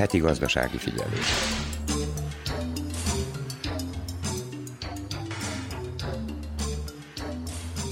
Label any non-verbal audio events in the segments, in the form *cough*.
Heti gazdasági figyelés.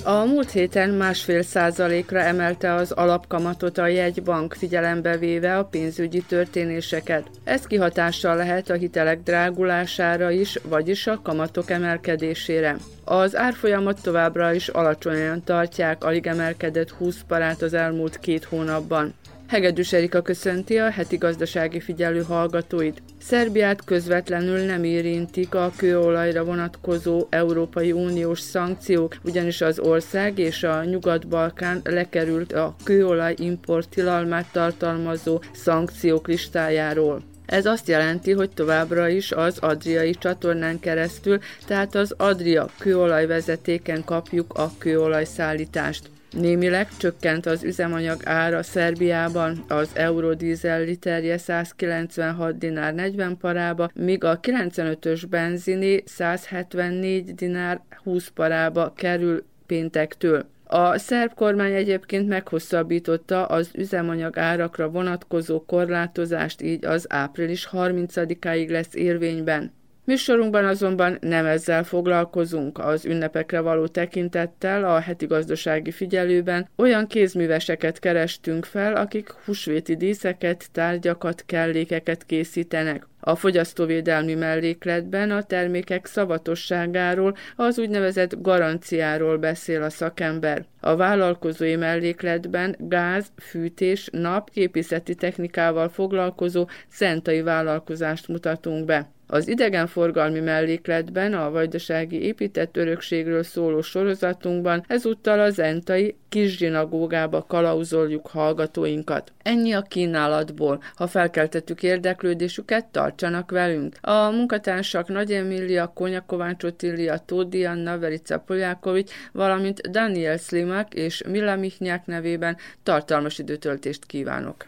A múlt héten másfél százalékra emelte az alapkamatot a jegybank figyelembe véve a pénzügyi történéseket. Ez kihatással lehet a hitelek drágulására is, vagyis a kamatok emelkedésére. Az árfolyamot továbbra is alacsonyan tartják, alig emelkedett 20 parát az elmúlt két hónapban. Hegedűs Erika köszönti a heti gazdasági figyelő hallgatóit. Szerbiát közvetlenül nem érintik a kőolajra vonatkozó Európai Uniós szankciók, ugyanis az ország és a Nyugat-Balkán lekerült a kőolaj import tilalmát tartalmazó szankciók listájáról. Ez azt jelenti, hogy továbbra is az Adriai csatornán keresztül, tehát az Adria kőolajvezetéken kapjuk a kőolajszállítást. Némileg csökkent az üzemanyag ára Szerbiában, az eurodízel literje 196 dinár 40 parába, míg a 95-ös benzini 174 dinár 20 parába kerül péntektől. A szerb kormány egyébként meghosszabbította az üzemanyag árakra vonatkozó korlátozást, így az április 30-áig lesz érvényben. Műsorunkban azonban nem ezzel foglalkozunk. Az ünnepekre való tekintettel a heti gazdasági figyelőben olyan kézműveseket kerestünk fel, akik húsvéti díszeket, tárgyakat, kellékeket készítenek. A fogyasztóvédelmi mellékletben a termékek szavatosságáról, az úgynevezett garanciáról beszél a szakember. A vállalkozói mellékletben gáz, fűtés, napképészeti technikával foglalkozó szentai vállalkozást mutatunk be. Az idegenforgalmi mellékletben a vajdasági épített örökségről szóló sorozatunkban ezúttal az entai kis zsinagógába kalauzoljuk hallgatóinkat. Ennyi a kínálatból. Ha felkeltettük érdeklődésüket, tartsanak velünk. A munkatársak Nagy Emília, Konya Kovács Otília, Tódi Anna, Verica Poljákovics, valamint Daniel Slimak és Mila Mihnyák nevében tartalmas időtöltést kívánok.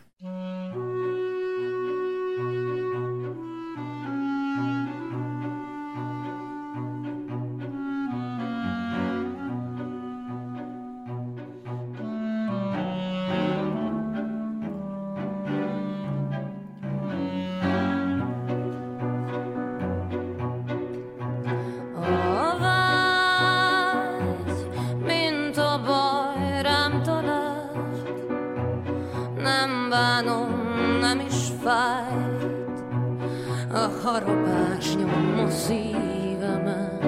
Harapás nyom a szívemen.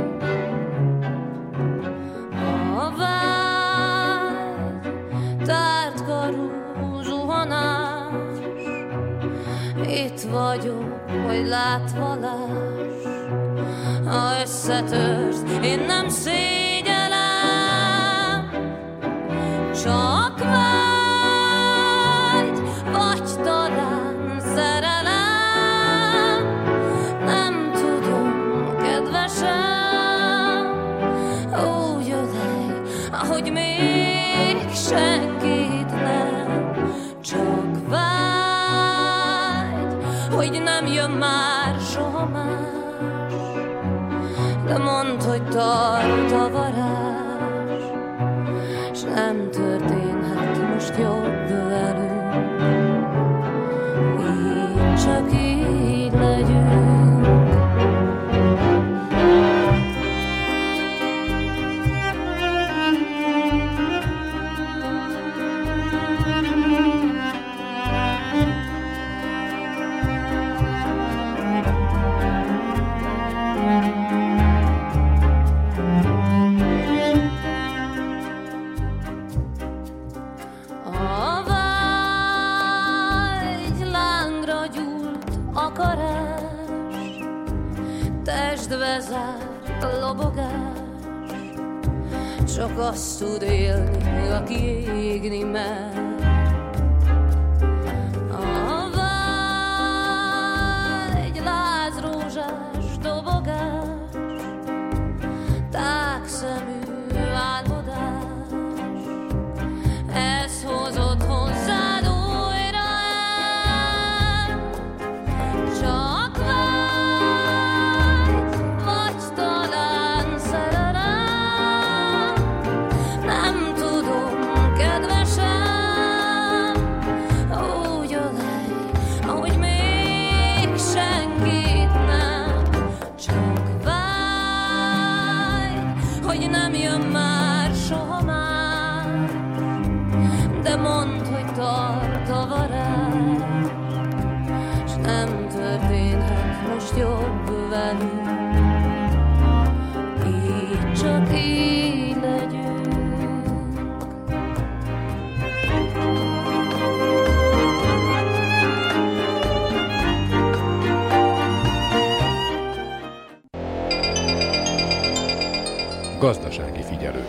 A vágy, tárt karú zuhanás, itt vagyok, hogy látvalás, ha összetörsz, én nem szégyelem, csak vágy, De mondd, hogy tart a varázs, s nem történhet most jobb csak azt tud élni, aki égni mer. Gazdasági figyelő.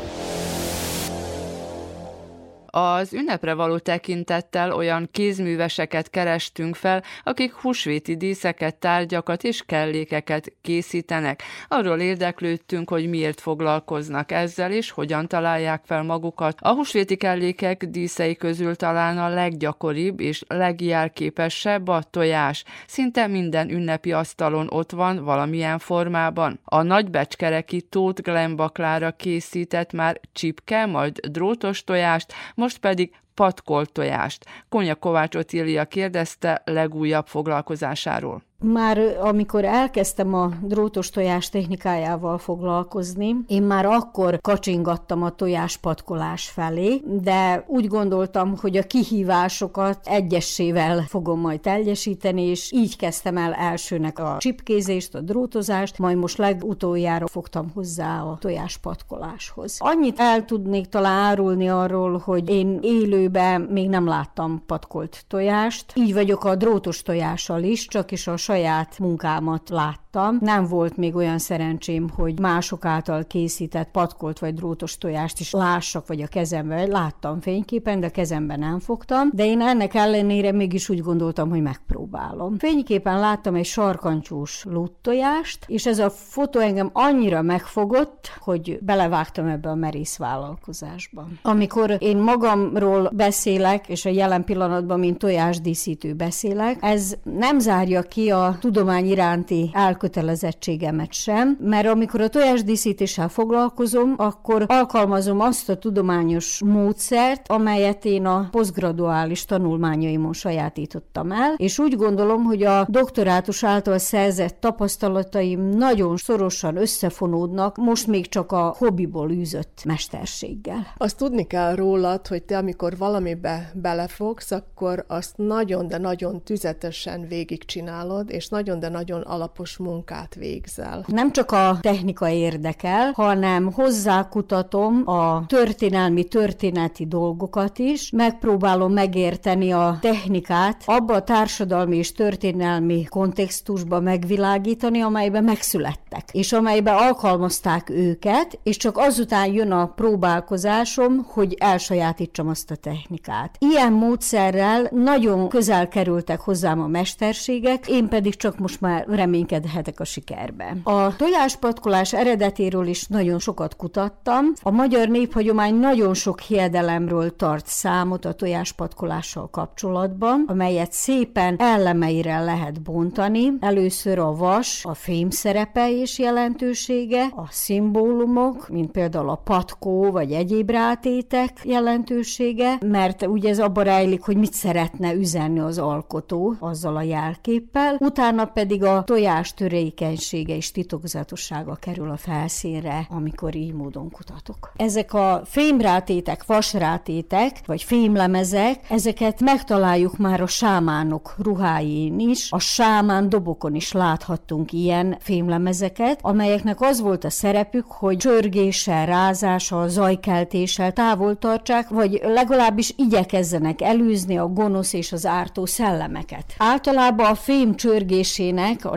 Az ünnepre való tekintettel olyan kézműveseket kerestünk fel, akik húsvéti díszeket, tárgyakat és kellékeket készítenek. Arról érdeklődtünk, hogy miért foglalkoznak ezzel, és hogyan találják fel magukat. A húsvéti kellékek díszei közül talán a leggyakoribb és legjelképesebb a tojás. Szinte minden ünnepi asztalon ott van valamilyen formában. A nagybecskereki Tóth Glembaklára készített már csipke, majd drótos tojást, most pedig patkolt tojást. Konya Kovács Otília kérdezte legújabb foglalkozásáról. Már amikor elkezdtem a drótos tojás technikájával foglalkozni, én már akkor kacsingattam a tojáspatkolás felé, de úgy gondoltam, hogy a kihívásokat egyessével fogom majd teljesíteni, és így kezdtem el elsőnek a csipkézést, a drótozást, majd most legutoljára fogtam hozzá a tojáspatkoláshoz. Annyit el tudnék talán árulni arról, hogy én élőben még nem láttam patkolt tojást, így vagyok a drótos tojással is, csak is a saját munkámat láttam. Nem volt még olyan szerencsém, hogy mások által készített patkolt vagy drótos tojást is lássak, vagy a kezemben. Láttam fényképen, de kezemben nem fogtam. De én ennek ellenére mégis úgy gondoltam, hogy megpróbálom. Fényképen láttam egy sarkancsós lúttojást, és ez a fotó engem annyira megfogott, hogy belevágtam ebbe a merész vállalkozásba. Amikor én magamról beszélek, és a jelen pillanatban, mint tojásdíszítő beszélek, ez nem zárja ki a tudomány iránti elkötelezettségemet sem, mert amikor a tojásdíszítéssel foglalkozom, akkor alkalmazom azt a tudományos módszert, amelyet én a posztgraduális tanulmányaimon sajátítottam el, és úgy gondolom, hogy a doktorátus által szerzett tapasztalataim nagyon szorosan összefonódnak, most még csak a hobbiból űzött mesterséggel. Azt tudni kell rólad, hogy te amikor valamibe belefogsz, akkor azt nagyon, de nagyon tüzetesen végigcsinálod, és nagyon, de nagyon alapos munkát végzel. Nem csak a technika érdekel, hanem hozzákutatom a történelmi, történeti dolgokat is, megpróbálom megérteni a technikát, abba a társadalmi és történelmi kontextusba megvilágítani, amelyben megszülettek, és amelyben alkalmazták őket, és csak azután jön a próbálkozásom, hogy elsajátítsam azt a technikát. Ilyen módszerrel nagyon közel kerültek hozzám a mesterségek, én pedig csak most már reménykedhetek a sikerbe. A tojáspatkolás eredetéről is nagyon sokat kutattam. A magyar néphagyomány nagyon sok hiedelemről tart számot a tojáspatkolással kapcsolatban, amelyet szépen ellemeire lehet bontani. Először a vas, a fém szerepe és jelentősége, a szimbólumok, mint például a patkó vagy egyéb rátétek jelentősége, mert ugye ez abban rejlik, hogy mit szeretne üzenni az alkotó azzal a jelképpel utána pedig a tojás törékenysége és titokzatossága kerül a felszínre, amikor így módon kutatok. Ezek a fémrátétek, vasrátétek, vagy fémlemezek, ezeket megtaláljuk már a sámánok ruháin is. A sámán dobokon is láthattunk ilyen fémlemezeket, amelyeknek az volt a szerepük, hogy csörgéssel, rázással, zajkeltéssel távol tartsák, vagy legalábbis igyekezzenek elűzni a gonosz és az ártó szellemeket. Általában a fém csörgésének a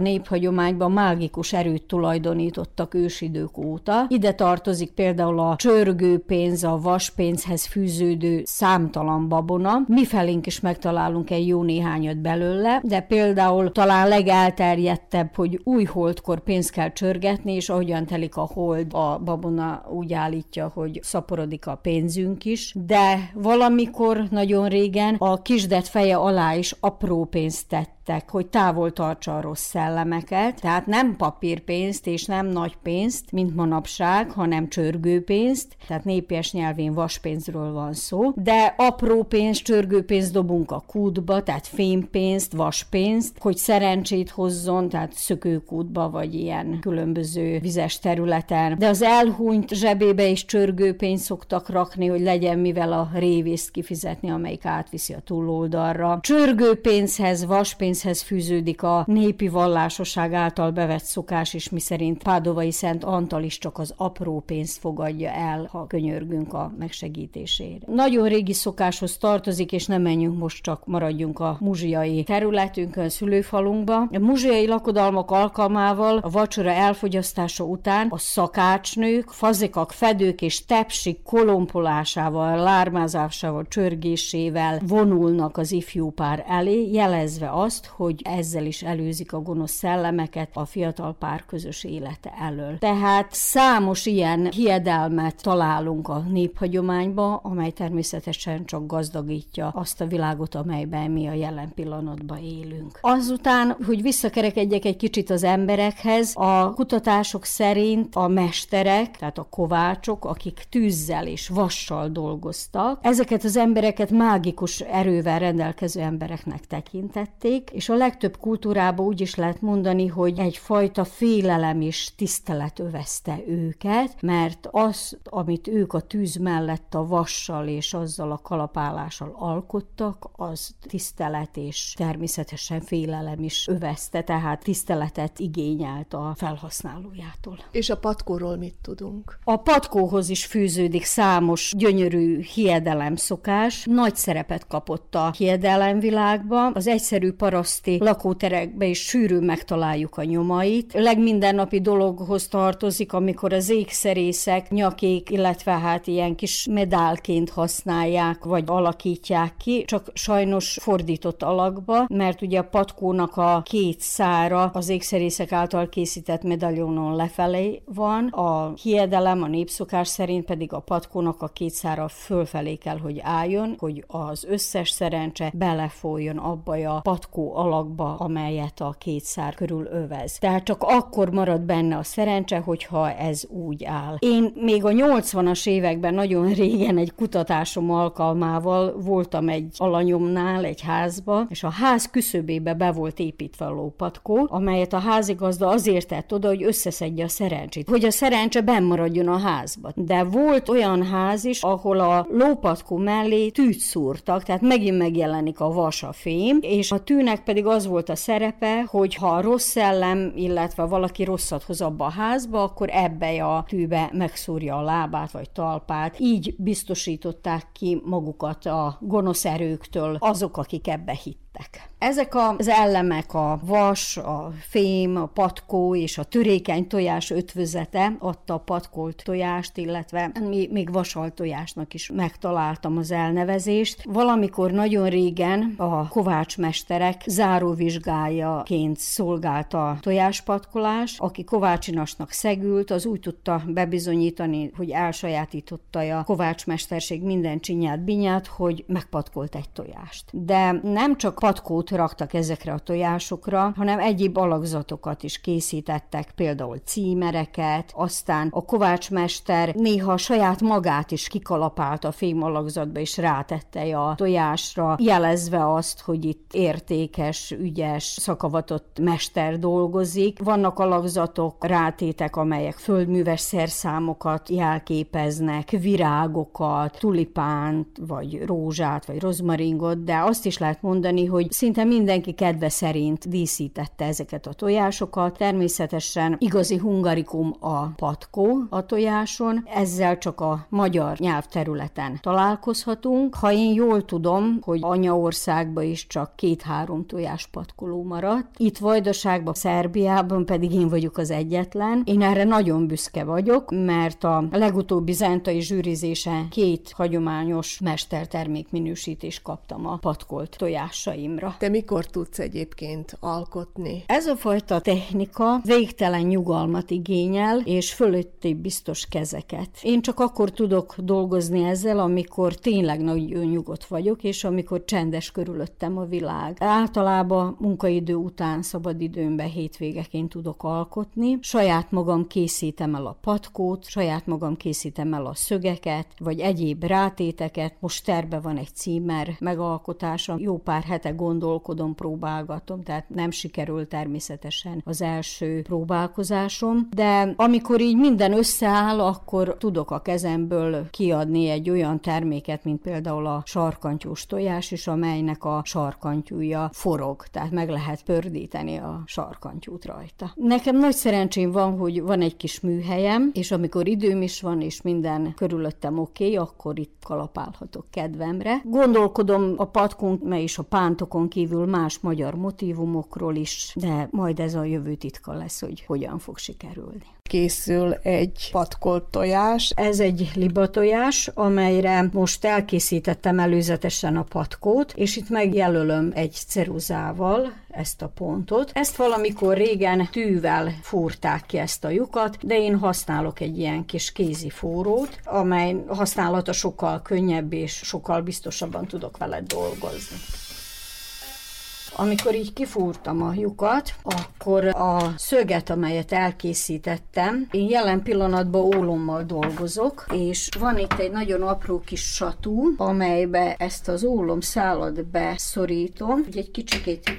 néphagyományban mágikus erőt tulajdonítottak ősidők óta. Ide tartozik például a csörgőpénz, a vaspénzhez fűződő számtalan babona. Mi felénk is megtalálunk egy jó néhányat belőle, de például talán legelterjedtebb, hogy új holdkor pénzt kell csörgetni, és ahogyan telik a hold, a babona úgy állítja, hogy szaporodik a pénzünk is, de valamikor nagyon régen a kisdet feje alá is apró pénzt tett tettek, hogy távol tartsa a rossz szellemeket, tehát nem papírpénzt és nem nagy pénzt, mint manapság, hanem csörgőpénzt, tehát népies nyelvén vaspénzről van szó, de apró pénzt, csörgőpénzt dobunk a kútba, tehát fémpénzt, vaspénzt, hogy szerencsét hozzon, tehát szökőkútba, vagy ilyen különböző vizes területen. De az elhunyt zsebébe is csörgőpénzt szoktak rakni, hogy legyen mivel a révészt kifizetni, amelyik átviszi a túloldalra. Csörgőpénzhez, vaspénz pénzhez fűződik a népi vallásosság által bevett szokás is, miszerint Pádovai Szent Antal is csak az apró pénzt fogadja el, ha könyörgünk a megsegítésére. Nagyon régi szokáshoz tartozik, és nem menjünk most csak maradjunk a muzsiai területünkön, szülőfalunkba. A muzsiai lakodalmak alkalmával a vacsora elfogyasztása után a szakácsnők, fazikak, fedők és tepsik kolompolásával, lármázásával, csörgésével vonulnak az ifjú pár elé, jelezve azt, hogy ezzel is előzik a gonosz szellemeket a fiatal pár közös élete elől. Tehát számos ilyen hiedelmet találunk a néphagyományba, amely természetesen csak gazdagítja azt a világot, amelyben mi a jelen pillanatban élünk. Azután, hogy visszakerekedjek egy kicsit az emberekhez, a kutatások szerint a mesterek, tehát a kovácsok, akik tűzzel és vassal dolgoztak, ezeket az embereket mágikus erővel rendelkező embereknek tekintették, és a legtöbb kultúrában úgy is lehet mondani, hogy egyfajta félelem és tisztelet övezte őket, mert az, amit ők a tűz mellett a vassal és azzal a kalapálással alkottak, az tisztelet és természetesen félelem is övezte, tehát tiszteletet igényelt a felhasználójától. És a patkóról mit tudunk? A patkóhoz is fűződik számos gyönyörű hiedelem szokás. Nagy szerepet kapott a hiedelemvilágban. Az egyszerű paraszti lakóterekbe is sűrűn megtaláljuk a nyomait. Legmindennapi dologhoz tartozik, amikor az ékszerészek nyakék, illetve hát ilyen kis medálként használják, vagy alakítják ki, csak sajnos fordított alakba, mert ugye a patkónak a két szára az ékszerészek által készített medaljonon lefelé van, a hiedelem, a népszokás szerint pedig a patkónak a két szára fölfelé kell, hogy álljon, hogy az összes szerencse belefolyjon abba a patkó alakba, amelyet a két szár körül övez. Tehát csak akkor marad benne a szerencse, hogyha ez úgy áll. Én még a 80-as években nagyon régen egy kutatásom alkalmával voltam egy alanyomnál, egy házba, és a ház küszöbébe be volt építve a lópatkó, amelyet a házigazda azért tett oda, hogy összeszedje a szerencsét, hogy a szerencse bennmaradjon a házba. De volt olyan ház is, ahol a lópatkó mellé tűt szúrtak, tehát megint megjelenik a vas a fém, és a tűnek pedig az volt a szerepe, hogy ha a rossz szellem, illetve valaki rosszat hoz abba a házba, akkor ebbe a tűbe megszúrja a lábát vagy talpát. Így biztosították ki magukat a gonosz erőktől azok, akik ebbe hittek. Ezek az elemek, a vas, a fém, a patkó és a törékeny tojás ötvözete adta a patkolt tojást, illetve még vasal tojásnak is megtaláltam az elnevezést. Valamikor nagyon régen a kovácsmesterek záróvizsgájaként szolgált a tojáspatkolás. Aki kovácsinasnak szegült, az úgy tudta bebizonyítani, hogy elsajátította a kovácsmesterség minden csinyát, binyát, hogy megpatkolt egy tojást. De nem csak patkót raktak ezekre a tojásokra, hanem egyéb alakzatokat is készítettek, például címereket, aztán a kovácsmester néha saját magát is kikalapált a fém alakzatba, és rátette a tojásra, jelezve azt, hogy itt értékes, ügyes, szakavatott mester dolgozik. Vannak alakzatok, rátétek, amelyek földműves szerszámokat jelképeznek, virágokat, tulipánt, vagy rózsát, vagy rozmaringot, de azt is lehet mondani, hogy szinte szinte mindenki kedve szerint díszítette ezeket a tojásokat. Természetesen igazi hungarikum a patkó a tojáson, ezzel csak a magyar nyelvterületen találkozhatunk. Ha én jól tudom, hogy anyaországban is csak két-három tojás patkoló maradt. Itt Vajdaságban, Szerbiában pedig én vagyok az egyetlen. Én erre nagyon büszke vagyok, mert a legutóbbi zentai zsűrizésen két hagyományos mestertermék minősítést kaptam a patkolt tojásaimra. Te mikor tudsz egyébként alkotni? Ez a fajta technika végtelen nyugalmat igényel, és fölötti biztos kezeket. Én csak akkor tudok dolgozni ezzel, amikor tényleg nagyon nyugodt vagyok, és amikor csendes körülöttem a világ. Általában munkaidő után szabadidőmben hétvégeként tudok alkotni. Saját magam készítem el a patkót, saját magam készítem el a szögeket, vagy egyéb rátéteket. Most terve van egy címer megalkotása. Jó pár hete gondolkodom, próbálgatom, tehát nem sikerül természetesen az első próbálkozásom, de amikor így minden összeáll, akkor tudok a kezemből kiadni egy olyan terméket, mint például a sarkantyús tojás is, amelynek a sarkantyúja forog, tehát meg lehet pördíteni a sarkantyút rajta. Nekem nagy szerencsém van, hogy van egy kis műhelyem, és amikor időm is van, és minden körülöttem oké, okay, akkor itt kalapálhatok kedvemre. Gondolkodom a patkon, mely is a pántokon kívül más magyar motivumokról is, de majd ez a jövő titka lesz, hogy hogyan fog sikerülni készül egy patkolt tojás. Ez egy libatojás, amelyre most elkészítettem előzetesen a patkót, és itt megjelölöm egy ceruzával ezt a pontot. Ezt valamikor régen tűvel fúrták ki ezt a lyukat, de én használok egy ilyen kis kézi fúrót, amely használata sokkal könnyebb és sokkal biztosabban tudok vele dolgozni. Amikor így kifúrtam a lyukat, akkor a szöget, amelyet elkészítettem, én jelen pillanatban ólommal dolgozok, és van itt egy nagyon apró kis satú, amelybe ezt az ólom szálat beszorítom, hogy egy kicsikét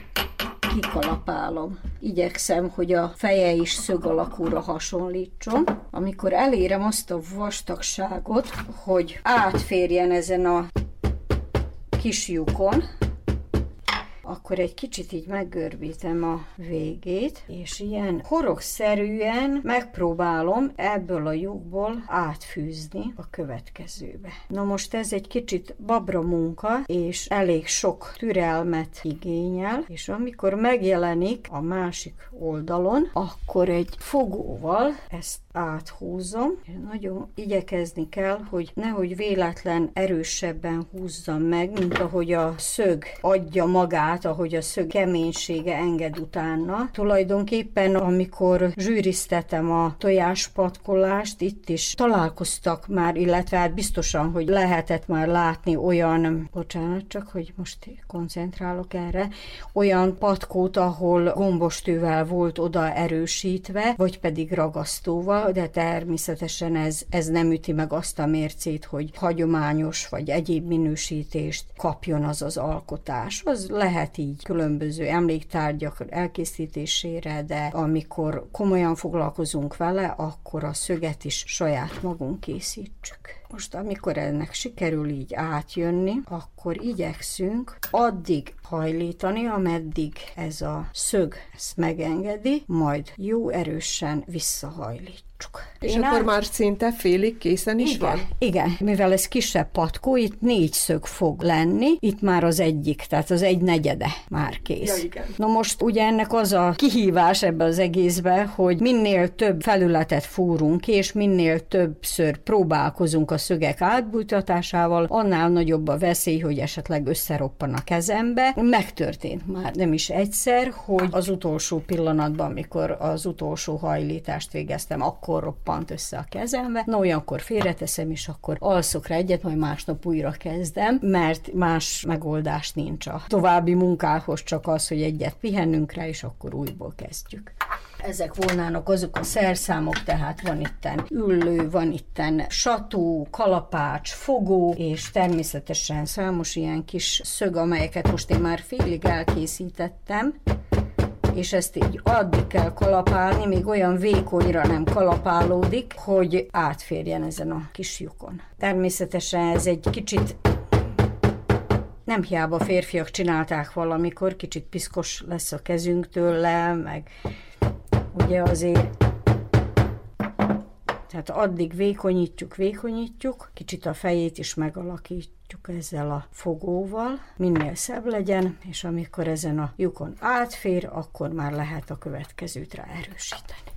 kikalapálom. Igyekszem, hogy a feje is szög alakúra hasonlítson. Amikor elérem azt a vastagságot, hogy átférjen ezen a kis lyukon, akkor egy kicsit így meggörbítem a végét, és ilyen horogszerűen megpróbálom ebből a lyukból átfűzni a következőbe. Na most ez egy kicsit babra munka, és elég sok türelmet igényel, és amikor megjelenik a másik oldalon, akkor egy fogóval ezt áthúzom, nagyon igyekezni kell, hogy nehogy véletlen erősebben húzzam meg, mint ahogy a szög adja magát, ahogy a szög keménysége enged utána. Tulajdonképpen, amikor zsűriztetem a tojáspatkolást, itt is találkoztak már, illetve hát biztosan, hogy lehetett már látni olyan, bocsánat csak, hogy most koncentrálok erre, olyan patkót, ahol gombostővel volt oda erősítve, vagy pedig ragasztóval, de természetesen ez, ez nem üti meg azt a mércét, hogy hagyományos vagy egyéb minősítést kapjon az az alkotás. Az lehet így különböző emléktárgyak elkészítésére, de amikor komolyan foglalkozunk vele, akkor a szöget is saját magunk készítsük. Most amikor ennek sikerül így átjönni, akkor igyekszünk addig hajlítani, ameddig ez a szög ezt megengedi, majd jó erősen visszahajlít. És Én akkor át... már szinte félig készen is igen, van? Igen, mivel ez kisebb patkó, itt négy szög fog lenni, itt már az egyik, tehát az egy negyede már kész. Ja, igen. Na most ugye ennek az a kihívás ebbe az egészbe, hogy minél több felületet fúrunk, és minél többször próbálkozunk a szögek átbújtatásával, annál nagyobb a veszély, hogy esetleg összeroppan a kezembe. Megtörtént már nem is egyszer, hogy az utolsó pillanatban, amikor az utolsó hajlítást végeztem, akkor roppant össze a kezembe. Na olyankor félreteszem, és akkor alszok rá egyet, majd másnap újra kezdem, mert más megoldás nincs a további munkához, csak az, hogy egyet pihennünk rá, és akkor újból kezdjük. Ezek volnának azok a szerszámok, tehát van itten üllő, van itten satú, kalapács, fogó, és természetesen számos ilyen kis szög, amelyeket most én már félig elkészítettem, és ezt így addig kell kalapálni, még olyan vékonyra nem kalapálódik, hogy átférjen ezen a kis lyukon. Természetesen ez egy kicsit nem hiába férfiak csinálták valamikor, kicsit piszkos lesz a kezünk tőle, meg ugye azért tehát addig vékonyítjuk, vékonyítjuk, kicsit a fejét is megalakítjuk ezzel a fogóval, minél szebb legyen, és amikor ezen a lyukon átfér, akkor már lehet a következőt rá erősíteni.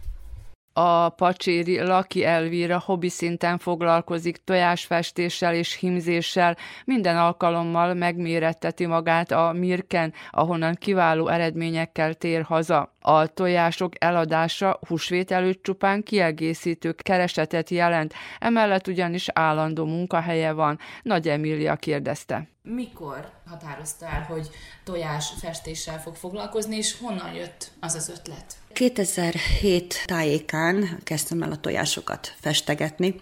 A pacséri Laki Elvira hobbi szinten foglalkozik tojásfestéssel és himzéssel, minden alkalommal megméretteti magát a Mirken, ahonnan kiváló eredményekkel tér haza. A tojások eladása húsvét előtt csupán kiegészítő keresetet jelent, emellett ugyanis állandó munkahelye van. Nagy Emília kérdezte. Mikor határozta el, hogy tojás festéssel fog foglalkozni, és honnan jött az az ötlet? 2007 tájékán kezdtem el a tojásokat festegetni.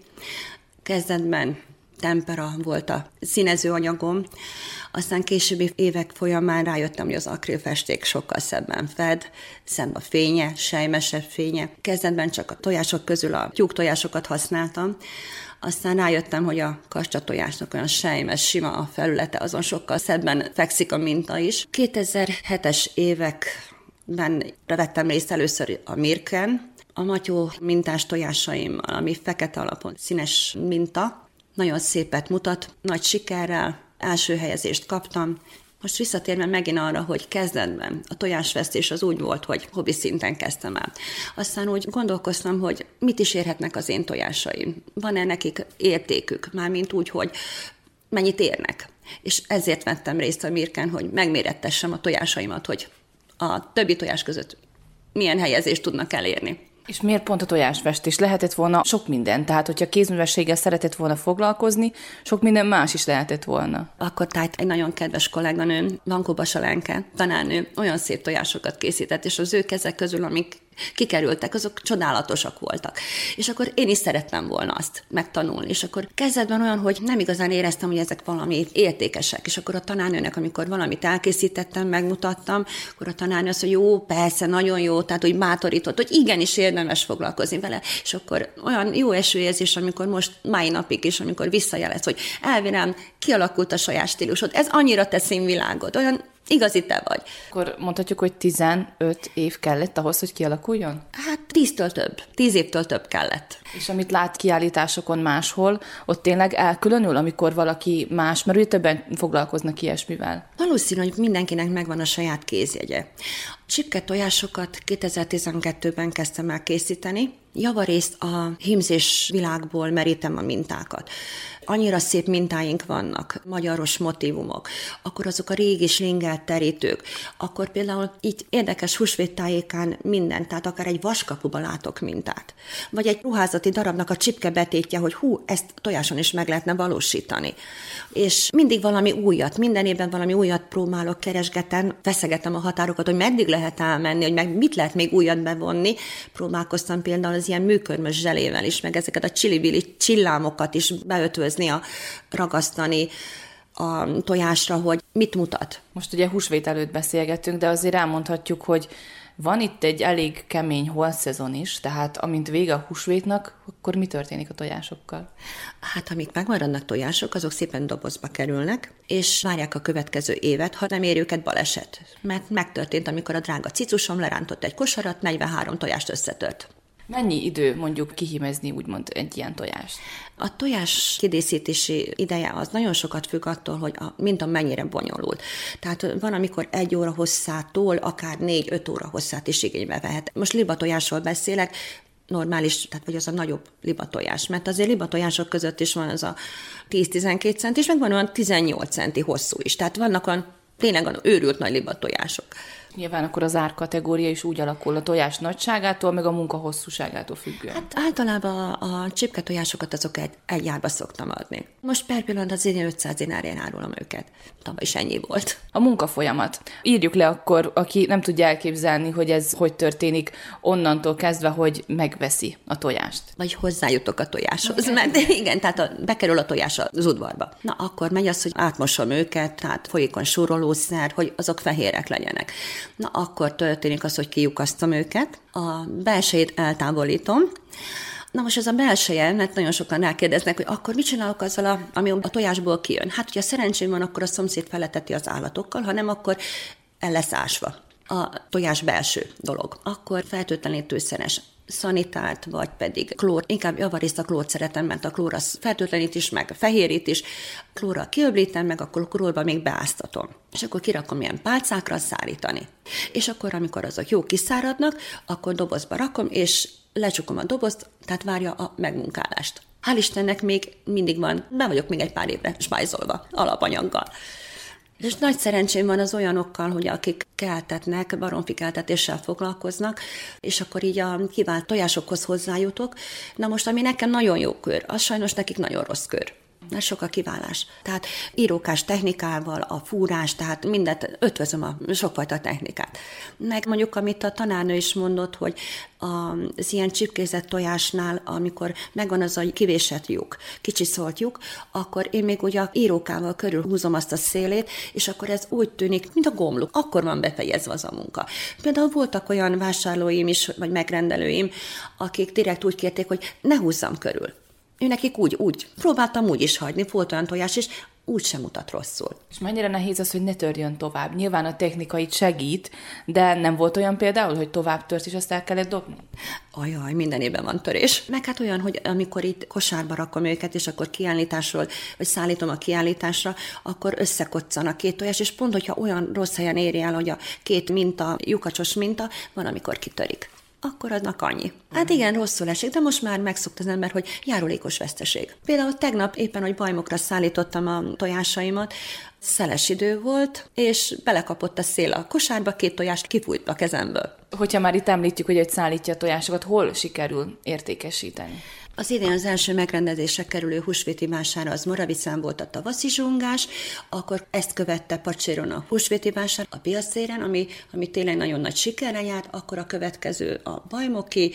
Kezdetben tempera volt a színező anyagom, aztán későbbi évek folyamán rájöttem, hogy az akrilfesték sokkal szebben fed, szebb a fénye, sejmesebb fénye. Kezdetben csak a tojások közül a tyúk tojásokat használtam, aztán rájöttem, hogy a kasta tojásnak olyan sejmes, sima a felülete, azon sokkal szebben fekszik a minta is. 2007-es években vettem részt először a Mirken, a matyó mintás tojásaimmal, ami fekete alapon színes minta, nagyon szépet mutat, nagy sikerrel, első helyezést kaptam, most visszatérve megint arra, hogy kezdetben a tojásvesztés az úgy volt, hogy hobbi szinten kezdtem el. Aztán úgy gondolkoztam, hogy mit is érhetnek az én tojásaim. Van-e nekik értékük, mármint úgy, hogy mennyit érnek. És ezért vettem részt a Mirken, hogy megmérettessem a tojásaimat, hogy a többi tojás között milyen helyezést tudnak elérni. És miért pont a tojásfestés? Lehetett volna sok minden, tehát hogyha kézművességgel szeretett volna foglalkozni, sok minden más is lehetett volna. Akkor tájt egy nagyon kedves kolléganőm, Vankó Basalenke, tanárnő, olyan szép tojásokat készített, és az ő kezek közül, amik kikerültek, azok csodálatosak voltak. És akkor én is szerettem volna azt megtanulni. És akkor kezdetben olyan, hogy nem igazán éreztem, hogy ezek valami értékesek. És akkor a tanárnőnek, amikor valamit elkészítettem, megmutattam, akkor a tanárnő azt, hogy jó, persze, nagyon jó, tehát hogy bátorított, hogy igenis érdemes foglalkozni vele. És akkor olyan jó esőérzés, amikor most mai napig is, amikor visszajelez, hogy elvirám, kialakult a saját stílusod, ez annyira te színvilágod, olyan Igazi te vagy. Akkor mondhatjuk, hogy 15 év kellett ahhoz, hogy kialakuljon? Hát 10-től több. 10 évtől több kellett. És amit lát kiállításokon máshol, ott tényleg elkülönül, amikor valaki más, mert ugye többen foglalkoznak ilyesmivel. Valószínű, hogy mindenkinek megvan a saját kézjegye. Csipke tojásokat 2012-ben kezdtem el készíteni. Javarészt a hímzés világból merítem a mintákat annyira szép mintáink vannak, magyaros motivumok, akkor azok a régi slingelt terítők, akkor például így érdekes húsvéttájékán minden, tehát akár egy vaskapuba látok mintát. Vagy egy ruházati darabnak a csipke betétje, hogy hú, ezt tojáson is meg lehetne valósítani. És mindig valami újat, minden évben valami újat próbálok, keresgetem, feszegetem a határokat, hogy meddig lehet elmenni, hogy meg mit lehet még újat bevonni. Próbálkoztam például az ilyen műkörmös zselével is, meg ezeket a csilibili csillámokat is beötvözni a, ragasztani a tojásra, hogy mit mutat. Most ugye húsvét előtt beszélgettünk, de azért elmondhatjuk, hogy van itt egy elég kemény holszezon is, tehát amint vége a húsvétnak, akkor mi történik a tojásokkal? Hát amik megmaradnak tojások, azok szépen dobozba kerülnek, és várják a következő évet, ha nem ér őket baleset. Mert megtörtént, amikor a drága cicusom lerántott egy kosarat, 43 tojást összetört. Mennyi idő mondjuk kihímezni úgymond egy ilyen tojást? A tojás kidészítési ideje az nagyon sokat függ attól, hogy a minta mennyire bonyolult. Tehát van, amikor egy óra hosszától akár négy-öt óra hosszát is igénybe vehet. Most libatojásról beszélek, normális, tehát vagy az a nagyobb libatojás, mert azért libatojások között is van az a 10-12 cent, és meg van olyan 18 centi hosszú is. Tehát vannak olyan tényleg olyan őrült nagy libatojások. Nyilván akkor az árkategória is úgy alakul a tojás nagyságától, meg a munka hosszúságától függően. Hát általában a, a csipke tojásokat azok egy, egy árba szoktam adni. Most per pillanat az én 500 dinárján árulom őket. Tavaly is ennyi volt. A munkafolyamat. Írjuk le akkor, aki nem tudja elképzelni, hogy ez hogy történik, onnantól kezdve, hogy megveszi a tojást. Vagy hozzájutok a tojáshoz, okay. mert igen, tehát a, bekerül a tojás az udvarba. Na akkor megy az, hogy átmosom őket, tehát folyékony súrolószer, hogy azok fehérek legyenek. Na akkor történik az, hogy kiukasztom őket, a belsejét eltávolítom, Na most ez a belseje, mert nagyon sokan rákérdeznek, hogy akkor mit csinálok azzal, a, ami a tojásból kijön? Hát, hogyha szerencsém van, akkor a szomszéd feleteti az állatokkal, ha nem, akkor el lesz ásva a tojás belső dolog. Akkor fertőtlenítőszeres szanitárt, vagy pedig klór, inkább javarészt a klórt szeretem, mert a klór az fertőtlenít is, meg fehérít is, klórral kiöblítem, meg akkor klórba még beáztatom. És akkor kirakom ilyen pálcákra szállítani. És akkor, amikor azok jó kiszáradnak, akkor dobozba rakom, és lecsukom a dobozt, tehát várja a megmunkálást. Hál' Istennek még mindig van, be vagyok még egy pár évre spájzolva alapanyaggal. És nagy szerencsém van az olyanokkal, hogy akik keltetnek, baromfi keltetéssel foglalkoznak, és akkor így a kivált tojásokhoz hozzájutok. Na most, ami nekem nagyon jó kör, az sajnos nekik nagyon rossz kör. Mert sok a kiválás. Tehát írókás technikával, a fúrás, tehát mindent ötvözöm a sokfajta technikát. Meg mondjuk, amit a tanárnő is mondott, hogy az ilyen csipkézett tojásnál, amikor megvan az a kivésett lyuk, kicsi szólt lyuk, akkor én még ugye írókával körül húzom azt a szélét, és akkor ez úgy tűnik, mint a gomluk. Akkor van befejezve az a munka. Például voltak olyan vásárlóim is, vagy megrendelőim, akik direkt úgy kérték, hogy ne húzzam körül. Ő nekik úgy, úgy. Próbáltam úgy is hagyni, volt olyan tojás, és úgy sem mutat rosszul. És mennyire nehéz az, hogy ne törjön tovább? Nyilván a technika itt segít, de nem volt olyan például, hogy tovább tört, és azt el kellett dobni? Ajaj, minden évben van törés. Meg hát olyan, hogy amikor itt kosárba rakom őket, és akkor kiállításról, vagy szállítom a kiállításra, akkor összekoccan a két tojás, és pont, hogyha olyan rossz helyen éri el, hogy a két minta, lyukacsos minta, van, amikor kitörik akkor adnak annyi. Hát igen, rosszul esik, de most már megszokta az ember, hogy járulékos veszteség. Például tegnap éppen, hogy bajmokra szállítottam a tojásaimat, szeles idő volt, és belekapott a szél a kosárba, két tojást kifújt a kezemből. Hogyha már itt említjük, hogy egy szállítja a tojásokat, hol sikerül értékesíteni? Az idén az első megrendezésre kerülő húsvéti vásár az Moravicán volt a tavaszi zsungás, akkor ezt követte Pacséron a húsvéti vásár a Biaszéren, ami, ami tényleg nagyon nagy sikerre járt, akkor a következő a Bajmoki,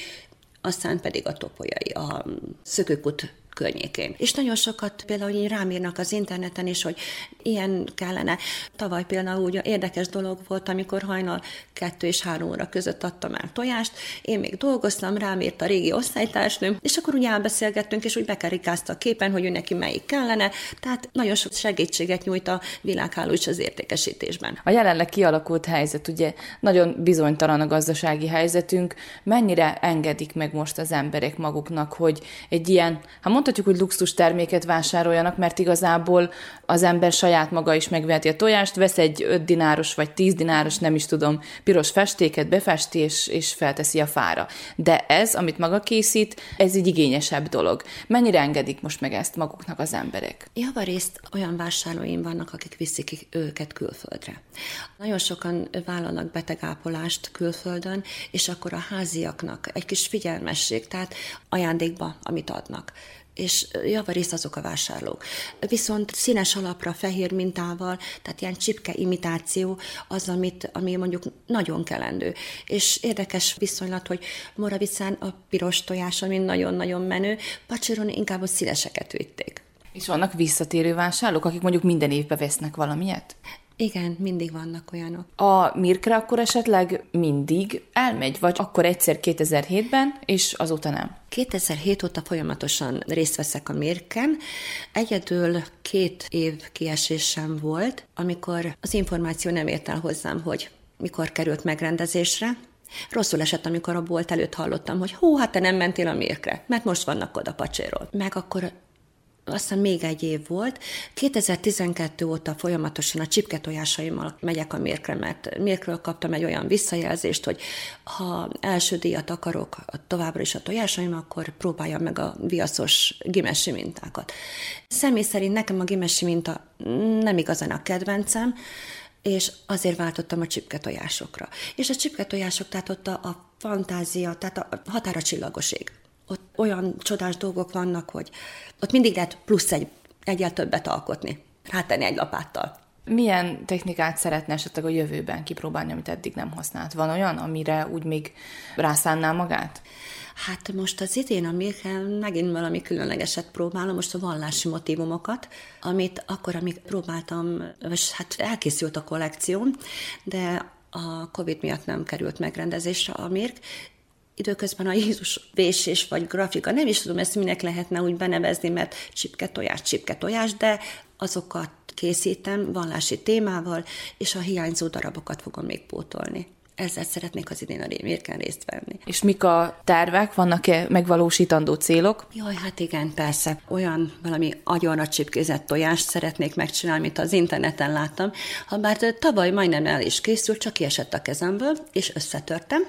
aztán pedig a topolyai, a szökőkut környékén. És nagyon sokat például így rám írnak az interneten is, hogy ilyen kellene. Tavaly például ugye érdekes dolog volt, amikor hajnal kettő és három óra között adtam el tojást, én még dolgoztam, rám írt a régi osztálytársnőm, és akkor ugye elbeszélgettünk, és úgy bekerikázta a képen, hogy ő neki melyik kellene, tehát nagyon sok segítséget nyújt a világháló is az értékesítésben. A jelenleg kialakult helyzet, ugye nagyon bizonytalan a gazdasági helyzetünk, mennyire engedik meg most az emberek maguknak, hogy egy ilyen, hát mondhatjuk, hogy luxus terméket vásároljanak, mert igazából az ember saját maga is megveheti a tojást, vesz egy 5 dináros vagy 10 dináros, nem is tudom, piros festéket, befesti és, és felteszi a fára. De ez, amit maga készít, ez egy igényesebb dolog. Mennyire engedik most meg ezt maguknak az emberek? Javarészt olyan vásárlóim vannak, akik viszik őket külföldre. Nagyon sokan vállalnak betegápolást külföldön, és akkor a háziaknak egy kis figyelmesség, tehát ajándékba, amit adnak és javarészt azok a vásárlók. Viszont színes alapra, fehér mintával, tehát ilyen csipke imitáció az, amit, ami mondjuk nagyon kelendő. És érdekes viszonylat, hogy Moravicán a piros tojás, ami nagyon-nagyon menő, Pacseron inkább a színeseket vitték. És vannak visszatérő vásárlók, akik mondjuk minden évben vesznek valamilyet? Igen, mindig vannak olyanok. A Mirkre akkor esetleg mindig elmegy, vagy akkor egyszer 2007-ben, és azóta nem? 2007 óta folyamatosan részt veszek a Mirken. Egyedül két év kiesésem volt, amikor az információ nem ért el hozzám, hogy mikor került megrendezésre, Rosszul esett, amikor a bolt előtt hallottam, hogy hú, hát te nem mentél a mérkre, mert most vannak oda pacséról. Meg akkor aztán még egy év volt. 2012 óta folyamatosan a csipke tojásaimmal megyek a mérkre, mert mérkről kaptam egy olyan visszajelzést, hogy ha első díjat akarok továbbra is a tojásaim, akkor próbáljam meg a viaszos gimesi mintákat. Személy szerint nekem a gimesi minta nem igazán a kedvencem, és azért váltottam a csipke tojásokra. És a csipke tojások, tehát ott a, a fantázia, tehát a határa csillagoség ott olyan csodás dolgok vannak, hogy ott mindig lehet plusz egy, egyel többet alkotni, rátenni egy lapáttal. Milyen technikát szeretne esetleg a jövőben kipróbálni, amit eddig nem használt? Van olyan, amire úgy még rászánná magát? Hát most az idén a Mirkel megint valami különlegeset próbálom, most a vallási motivumokat, amit akkor, amíg próbáltam, és hát elkészült a kollekció, de a Covid miatt nem került megrendezésre a Mirk, időközben a Jézus vésés vagy grafika, nem is tudom ezt minek lehetne úgy benevezni, mert csipke tojás, csipke tojás, de azokat készítem vallási témával, és a hiányzó darabokat fogom még pótolni ezzel szeretnék az idén a Rémérken részt venni. És mik a tervek? Vannak-e megvalósítandó célok? Jaj, hát igen, persze. Olyan valami agyonra csipkézett tojást szeretnék megcsinálni, amit az interneten láttam. Ha bár tavaly majdnem el is készült, csak kiesett a kezemből, és összetörtem.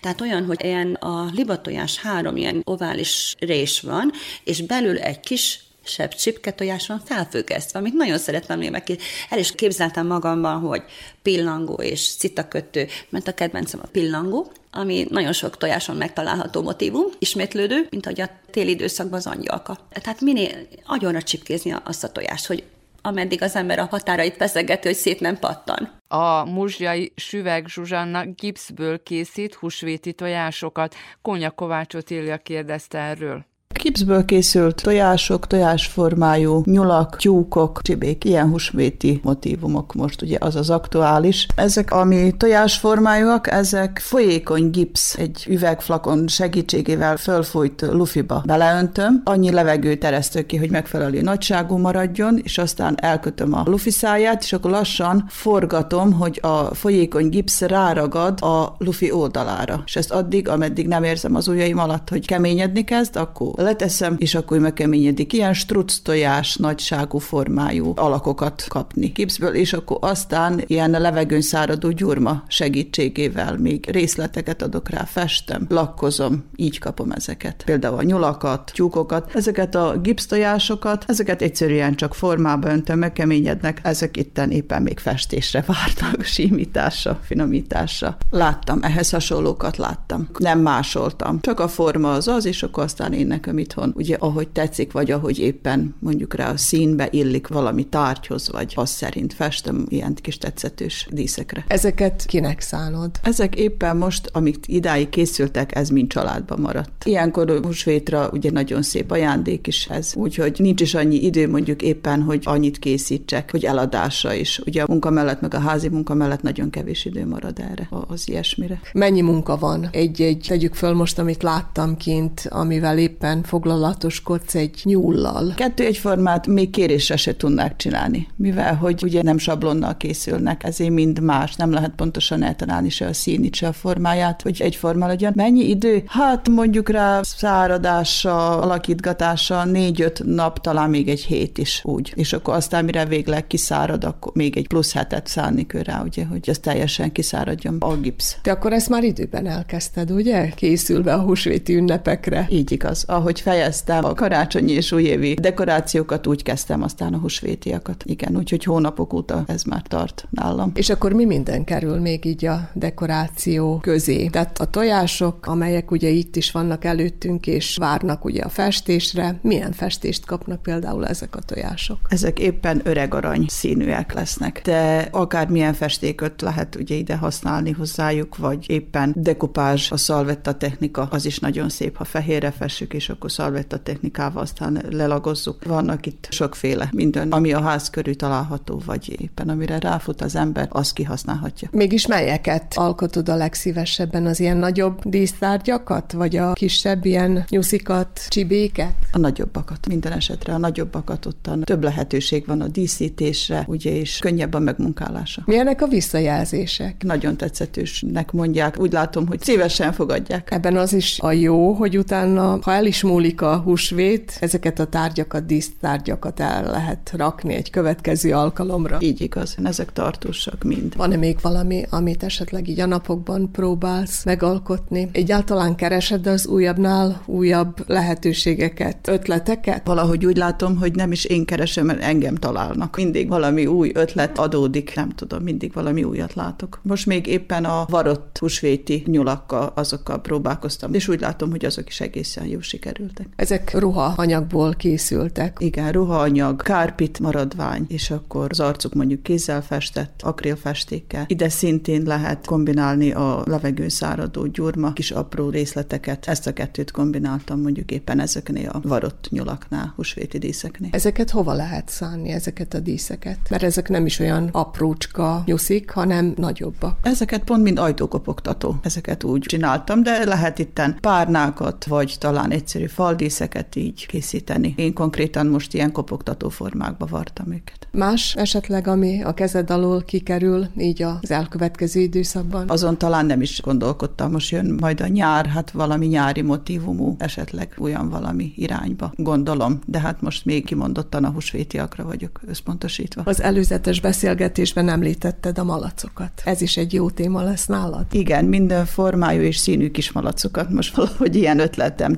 Tehát olyan, hogy ilyen a libatojás három ilyen ovális rés van, és belül egy kis kisebb csipke tojás van felfüggesztve, amit nagyon szeretem meg. El is képzeltem magamban, hogy pillangó és citakötő, mert a kedvencem a pillangó, ami nagyon sok tojáson megtalálható motivum, ismétlődő, mint ahogy a téli időszakban az angyalka. Tehát minél agyonra csipkézni azt a tojást, hogy ameddig az ember a határait feszegeti, hogy szét nem pattan. A muzsjai Süveg Zsuzsanna gipszből készít húsvéti tojásokat. Konya Kovács Otília kérdezte erről. Kipszből készült tojások, tojásformájú nyulak, tyúkok, csibék, ilyen húsvéti motivumok most ugye az az aktuális. Ezek, ami tojásformájúak, ezek folyékony gipsz, egy üvegflakon segítségével fölfújt lufiba beleöntöm, annyi levegőt eresztök ki, hogy megfelelő nagyságú maradjon, és aztán elkötöm a lufi száját, és akkor lassan forgatom, hogy a folyékony gipsz ráragad a lufi oldalára. És ezt addig, ameddig nem érzem az ujjaim alatt, hogy keményedni kezd, akkor leteszem, és akkor megkeményedik. Ilyen struc tojás nagyságú formájú alakokat kapni gipszből, és akkor aztán ilyen levegőn száradó gyurma segítségével még részleteket adok rá, festem, lakkozom, így kapom ezeket. Például a nyulakat, tyúkokat, ezeket a gipsztojásokat, ezeket egyszerűen csak formába öntöm, megkeményednek, ezek itten éppen még festésre várnak, *laughs* simításra, finomításra. Láttam, ehhez hasonlókat láttam. Nem másoltam. Csak a forma az az, és akkor aztán én itthon, ugye ahogy tetszik, vagy ahogy éppen mondjuk rá a színbe illik valami tárgyhoz, vagy az szerint festem ilyen kis tetszetős díszekre. Ezeket kinek szánod? Ezek éppen most, amik idáig készültek, ez mind családban maradt. Ilyenkor húsvétra ugye nagyon szép ajándék is ez, úgyhogy nincs is annyi idő mondjuk éppen, hogy annyit készítsek, hogy eladásra is. Ugye a munka mellett, meg a házi munka mellett nagyon kevés idő marad erre, az ilyesmire. Mennyi munka van? Egy-egy, tegyük föl most, amit láttam kint, amivel éppen foglalatoskodsz egy nyúllal. Kettő egyformát még kérésre se tudnák csinálni, mivel hogy ugye nem sablonnal készülnek, ezért mind más, nem lehet pontosan eltalálni se a színit, se a formáját, hogy egyforma legyen. Mennyi idő? Hát mondjuk rá száradása, alakítgatása, négy-öt nap, talán még egy hét is úgy. És akkor aztán mire végleg kiszárad, akkor még egy plusz hetet szállni kell rá, ugye, hogy ez teljesen kiszáradjon a gipsz. Te akkor ezt már időben elkezdted, ugye? Készülve a húsvéti ünnepekre. Így igaz. Ahogy ahogy fejeztem a karácsonyi és újévi dekorációkat, úgy kezdtem aztán a húsvétiakat. Igen, úgyhogy hónapok óta ez már tart nálam. És akkor mi minden kerül még így a dekoráció közé? Tehát a tojások, amelyek ugye itt is vannak előttünk, és várnak ugye a festésre, milyen festést kapnak például ezek a tojások? Ezek éppen öreg arany színűek lesznek, de akármilyen festéköt lehet ugye ide használni hozzájuk, vagy éppen dekupázs, a szalvetta technika, az is nagyon szép, ha fehérre fessük, és akkor szalvetta technikával aztán lelagozzuk. Vannak itt sokféle minden, ami a ház körül található, vagy éppen amire ráfut az ember, azt kihasználhatja. Mégis melyeket alkotod a legszívesebben? Az ilyen nagyobb dísztárgyakat, vagy a kisebb ilyen nyuszikat, csibéket? A nagyobbakat. Minden esetre a nagyobbakat ottan több lehetőség van a díszítésre, ugye, és könnyebb a megmunkálása. Milyenek a visszajelzések? Nagyon tetszetősnek mondják. Úgy látom, hogy szívesen fogadják. Ebben az is a jó, hogy utána, ha el is múlik a húsvét, ezeket a tárgyakat, dísztárgyakat el lehet rakni egy következő alkalomra. Így igaz, ezek tartósak mind. Van-e még valami, amit esetleg így a napokban próbálsz megalkotni? Egyáltalán keresed az újabbnál újabb lehetőségeket, ötleteket? Valahogy úgy látom, hogy nem is én keresem, mert engem találnak. Mindig valami új ötlet adódik, nem tudom, mindig valami újat látok. Most még éppen a varott húsvéti nyulakkal, azokkal próbálkoztam, és úgy látom, hogy azok is egészen jó sikerült sikerültek. Ezek ruhaanyagból készültek. Igen, ruhaanyag, kárpit maradvány, és akkor az arcuk mondjuk kézzel festett, akrilfestékkel. Ide szintén lehet kombinálni a levegőn száradó gyurma, kis apró részleteket. Ezt a kettőt kombináltam mondjuk éppen ezeknél a varott nyulaknál, húsvéti díszeknél. Ezeket hova lehet szánni, ezeket a díszeket? Mert ezek nem is olyan aprócska nyuszik, hanem nagyobbak. Ezeket pont mint ajtókopogtató. Ezeket úgy csináltam, de lehet itten párnákat, vagy talán egyszerű faldíszeket így készíteni. Én konkrétan most ilyen kopogtató formákba vartam őket. Más esetleg, ami a kezed alól kikerül így az elkövetkező időszakban? Azon talán nem is gondolkodtam. Most jön majd a nyár, hát valami nyári motivumú, esetleg olyan valami irányba gondolom, de hát most még kimondottan a húsvétiakra vagyok összpontosítva. Az előzetes beszélgetésben említetted a malacokat. Ez is egy jó téma lesz nálad? Igen, minden formájú és színű kis malacokat most valahogy ilyen ötletem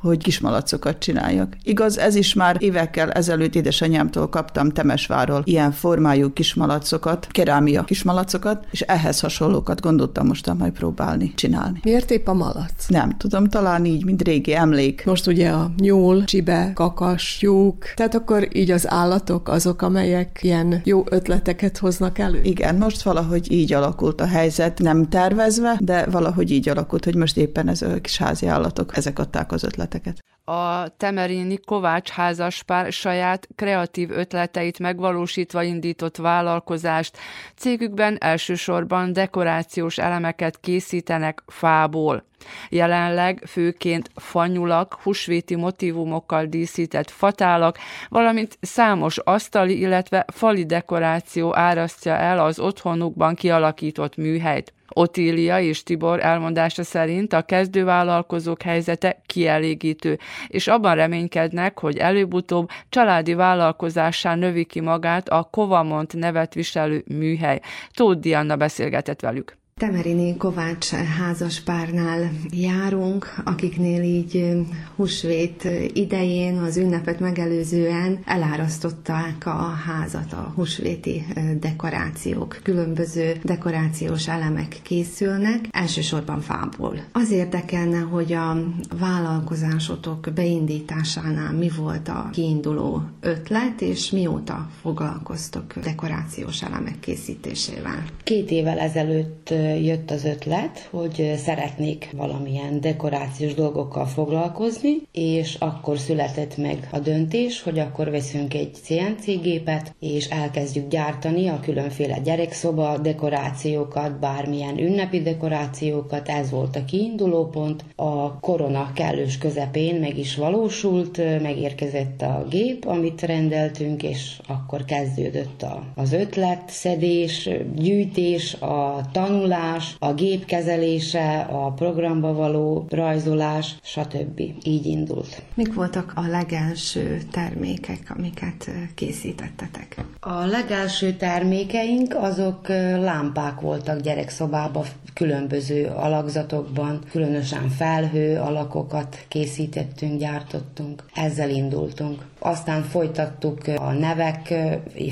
hogy kismalacokat csináljak. Igaz, ez is már évekkel ezelőtt édesanyámtól kaptam Temesváról ilyen formájú kismalacokat, kerámia kismalacokat, és ehhez hasonlókat gondoltam mostan majd próbálni csinálni. Miért épp a malac? Nem tudom, talán így, mint régi emlék. Most ugye a nyúl, csibe, kakas, tyúk, tehát akkor így az állatok azok, amelyek ilyen jó ötleteket hoznak elő? Igen, most valahogy így alakult a helyzet, nem tervezve, de valahogy így alakult, hogy most éppen ez a kis házi állatok, ezek adták az ötleteket a Temerini Kovács házaspár saját kreatív ötleteit megvalósítva indított vállalkozást. Cégükben elsősorban dekorációs elemeket készítenek fából. Jelenleg főként fanyulak, husvéti motivumokkal díszített fatálak, valamint számos asztali, illetve fali dekoráció árasztja el az otthonukban kialakított műhelyt. Otília és Tibor elmondása szerint a kezdővállalkozók helyzete kielégítő, és abban reménykednek, hogy előbb-utóbb családi vállalkozássá növi ki magát a Kovamont nevet viselő műhely. Tóth Diana beszélgetett velük. Temerini Kovács házaspárnál járunk, akiknél így húsvét idején, az ünnepet megelőzően elárasztották a házat a húsvéti dekorációk. Különböző dekorációs elemek készülnek, elsősorban fából. Az érdekelne, hogy a vállalkozásotok beindításánál mi volt a kiinduló ötlet, és mióta foglalkoztok dekorációs elemek készítésével? Két évvel ezelőtt jött az ötlet, hogy szeretnék valamilyen dekorációs dolgokkal foglalkozni, és akkor született meg a döntés, hogy akkor veszünk egy CNC gépet, és elkezdjük gyártani a különféle gyerekszoba dekorációkat, bármilyen ünnepi dekorációkat, ez volt a kiinduló pont. A korona kellős közepén meg is valósult, megérkezett a gép, amit rendeltünk, és akkor kezdődött az ötlet, szedés, gyűjtés, a tanulás, tanulás, a gép kezelése, a programba való rajzolás, stb. Így indult. Mik voltak a legelső termékek, amiket készítettetek? A legelső termékeink azok lámpák voltak gyerekszobában, különböző alakzatokban, különösen felhő alakokat készítettünk, gyártottunk. Ezzel indultunk. Aztán folytattuk a nevek,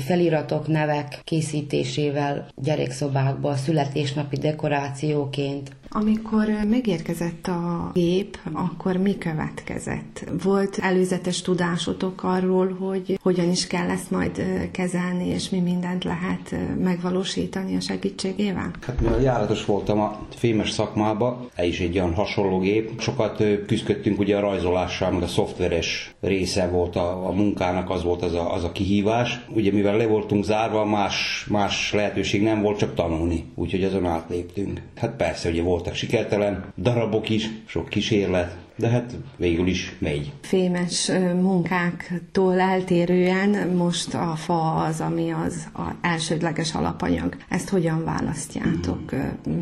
feliratok, nevek készítésével gyerekszobákba, születésnapi dekorációként. Amikor megérkezett a gép, akkor mi következett? Volt előzetes tudásotok arról, hogy hogyan is kell ezt majd kezelni, és mi mindent lehet megvalósítani a segítségével? Hát mivel járatos voltam a fémes szakmába, ez is egy olyan hasonló gép. Sokat küzdöttünk ugye a rajzolással, meg a szoftveres része volt a, a munkának, az volt az a, az a kihívás. Ugye mivel le voltunk zárva, más, más lehetőség nem volt, csak tanulni. Úgyhogy azon átléptünk. Hát persze, ugye volt voltak sikertelen darabok is, sok kísérlet, de hát végül is megy. Fémes munkáktól eltérően most a fa az, ami az a elsődleges alapanyag. Ezt hogyan választjátok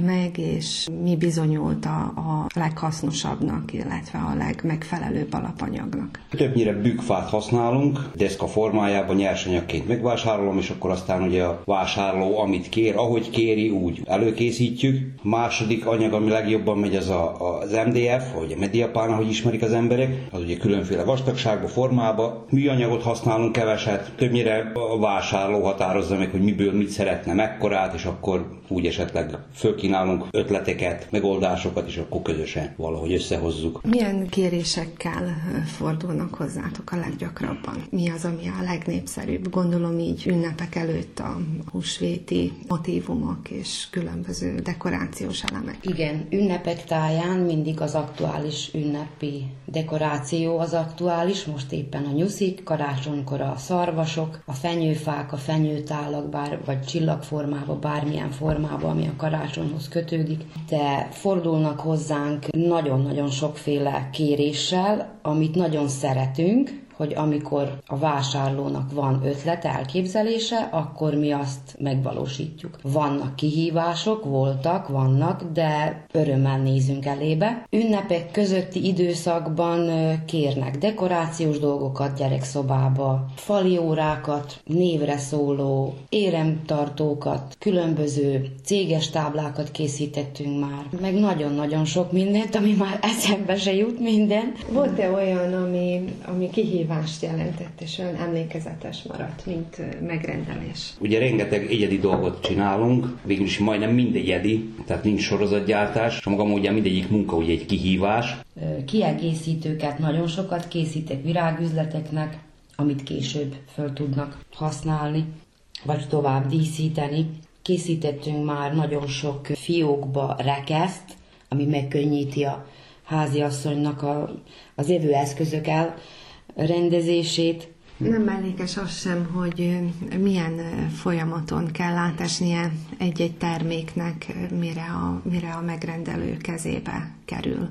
meg, és mi bizonyult a, a leghasznosabbnak, illetve a legmegfelelőbb alapanyagnak? Többnyire bükkfát használunk, deszka formájában nyersanyagként megvásárolom, és akkor aztán ugye a vásárló, amit kér, ahogy kéri, úgy előkészítjük. A második anyag, ami legjobban megy, az a, az MDF, vagy a Mediapán, talán ahogy ismerik az emberek, az ugye különféle vastagságba, formába. Műanyagot használunk keveset, többnyire a vásárló határozza meg, hogy miből mit szeretne, mekkorát, és akkor úgy esetleg fölkínálunk ötleteket, megoldásokat, és akkor közösen valahogy összehozzuk. Milyen kérésekkel fordulnak hozzátok a leggyakrabban? Mi az, ami a legnépszerűbb? Gondolom így ünnepek előtt a húsvéti motivumok és különböző dekorációs elemek. Igen, ünnepek táján mindig az aktuális ünnep ünnepi dekoráció az aktuális, most éppen a nyuszik, karácsonykor a szarvasok, a fenyőfák, a fenyőtálak, bár, vagy csillagformába, bármilyen formába, ami a karácsonyhoz kötődik, de fordulnak hozzánk nagyon-nagyon sokféle kéréssel, amit nagyon szeretünk, hogy amikor a vásárlónak van ötlete, elképzelése, akkor mi azt megvalósítjuk. Vannak kihívások, voltak, vannak, de örömmel nézünk elébe. Ünnepek közötti időszakban kérnek dekorációs dolgokat gyerekszobába, fali órákat, névre szóló, éremtartókat, különböző céges táblákat készítettünk már, meg nagyon-nagyon sok mindent, ami már eszembe se jut minden. Volt-e olyan, ami, ami kihívást jelentett, és olyan emlékezetes maradt, mint megrendelés? Ugye rengeteg egyedi dolgot csinálunk, végülis majdnem mind egyedi, tehát nincs sorozatgyártás, és maga módján mindegyik munka ugye egy kihívás. Kiegészítőket nagyon sokat készítek virágüzleteknek, amit később föl tudnak használni, vagy tovább díszíteni. Készítettünk már nagyon sok fiókba rekeszt, ami megkönnyíti a háziasszonynak a, az evőeszközök elrendezését. Nem mellékes az sem, hogy milyen folyamaton kell átesnie egy-egy terméknek, mire a, mire a megrendelő kezébe kerül.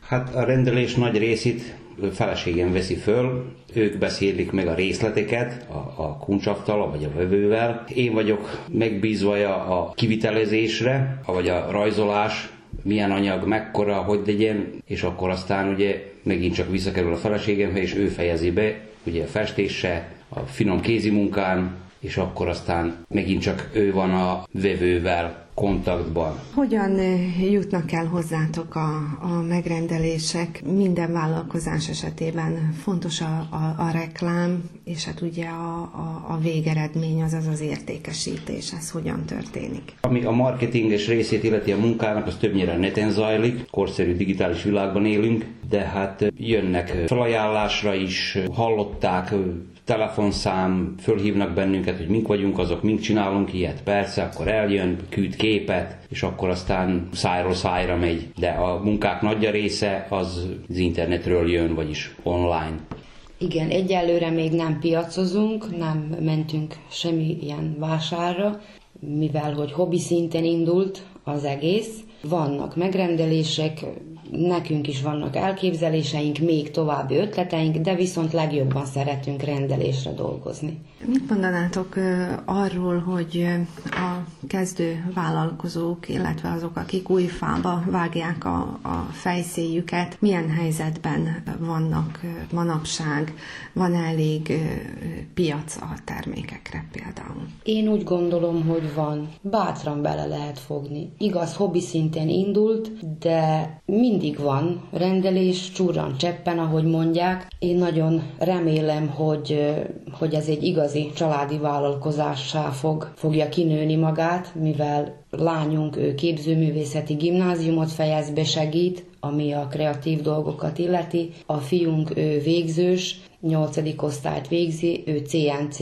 Hát a rendelés nagy részét feleségem veszi föl, ők beszélik meg a részleteket a, a kuncsaftal, vagy a vevővel. Én vagyok megbízva a kivitelezésre, vagy a rajzolás, milyen anyag, mekkora, hogy legyen, és akkor aztán ugye megint csak visszakerül a feleségemhez, és ő fejezi be, ugye a festése, a finom kézi munkán, és akkor aztán megint csak ő van a vevővel kontaktban. Hogyan jutnak el hozzátok a, a megrendelések? Minden vállalkozás esetében fontos a, a, a reklám, és hát ugye a, a, a végeredmény, azaz az értékesítés. Ez hogyan történik? Ami a marketinges részét illeti a munkának, az többnyire neten zajlik. Korszerű digitális világban élünk, de hát jönnek felajánlásra is, hallották telefonszám, fölhívnak bennünket, hogy mink vagyunk azok, mink csinálunk ilyet, persze, akkor eljön, küld képet, és akkor aztán szájról szájra megy. De a munkák nagy része az az internetről jön, vagyis online. Igen, egyelőre még nem piacozunk, nem mentünk semmi ilyen vásárra, mivel hogy hobbi szinten indult az egész. Vannak megrendelések, nekünk is vannak elképzeléseink, még további ötleteink, de viszont legjobban szeretünk rendelésre dolgozni. Mit mondanátok arról, hogy a kezdő vállalkozók, illetve azok, akik új fába vágják a, a fejszéjüket, milyen helyzetben vannak manapság? Van elég piac a termékekre például? Én úgy gondolom, hogy van. Bátran bele lehet fogni. Igaz, hobbi szinten indult, de mindig van rendelés, csúran cseppen, ahogy mondják. Én nagyon remélem, hogy, hogy ez egy igaz igazi családi vállalkozássá fog, fogja kinőni magát, mivel lányunk ő képzőművészeti gimnáziumot fejez be, segít, ami a kreatív dolgokat illeti. A fiunk ő végzős, nyolcadik osztályt végzi, ő CNC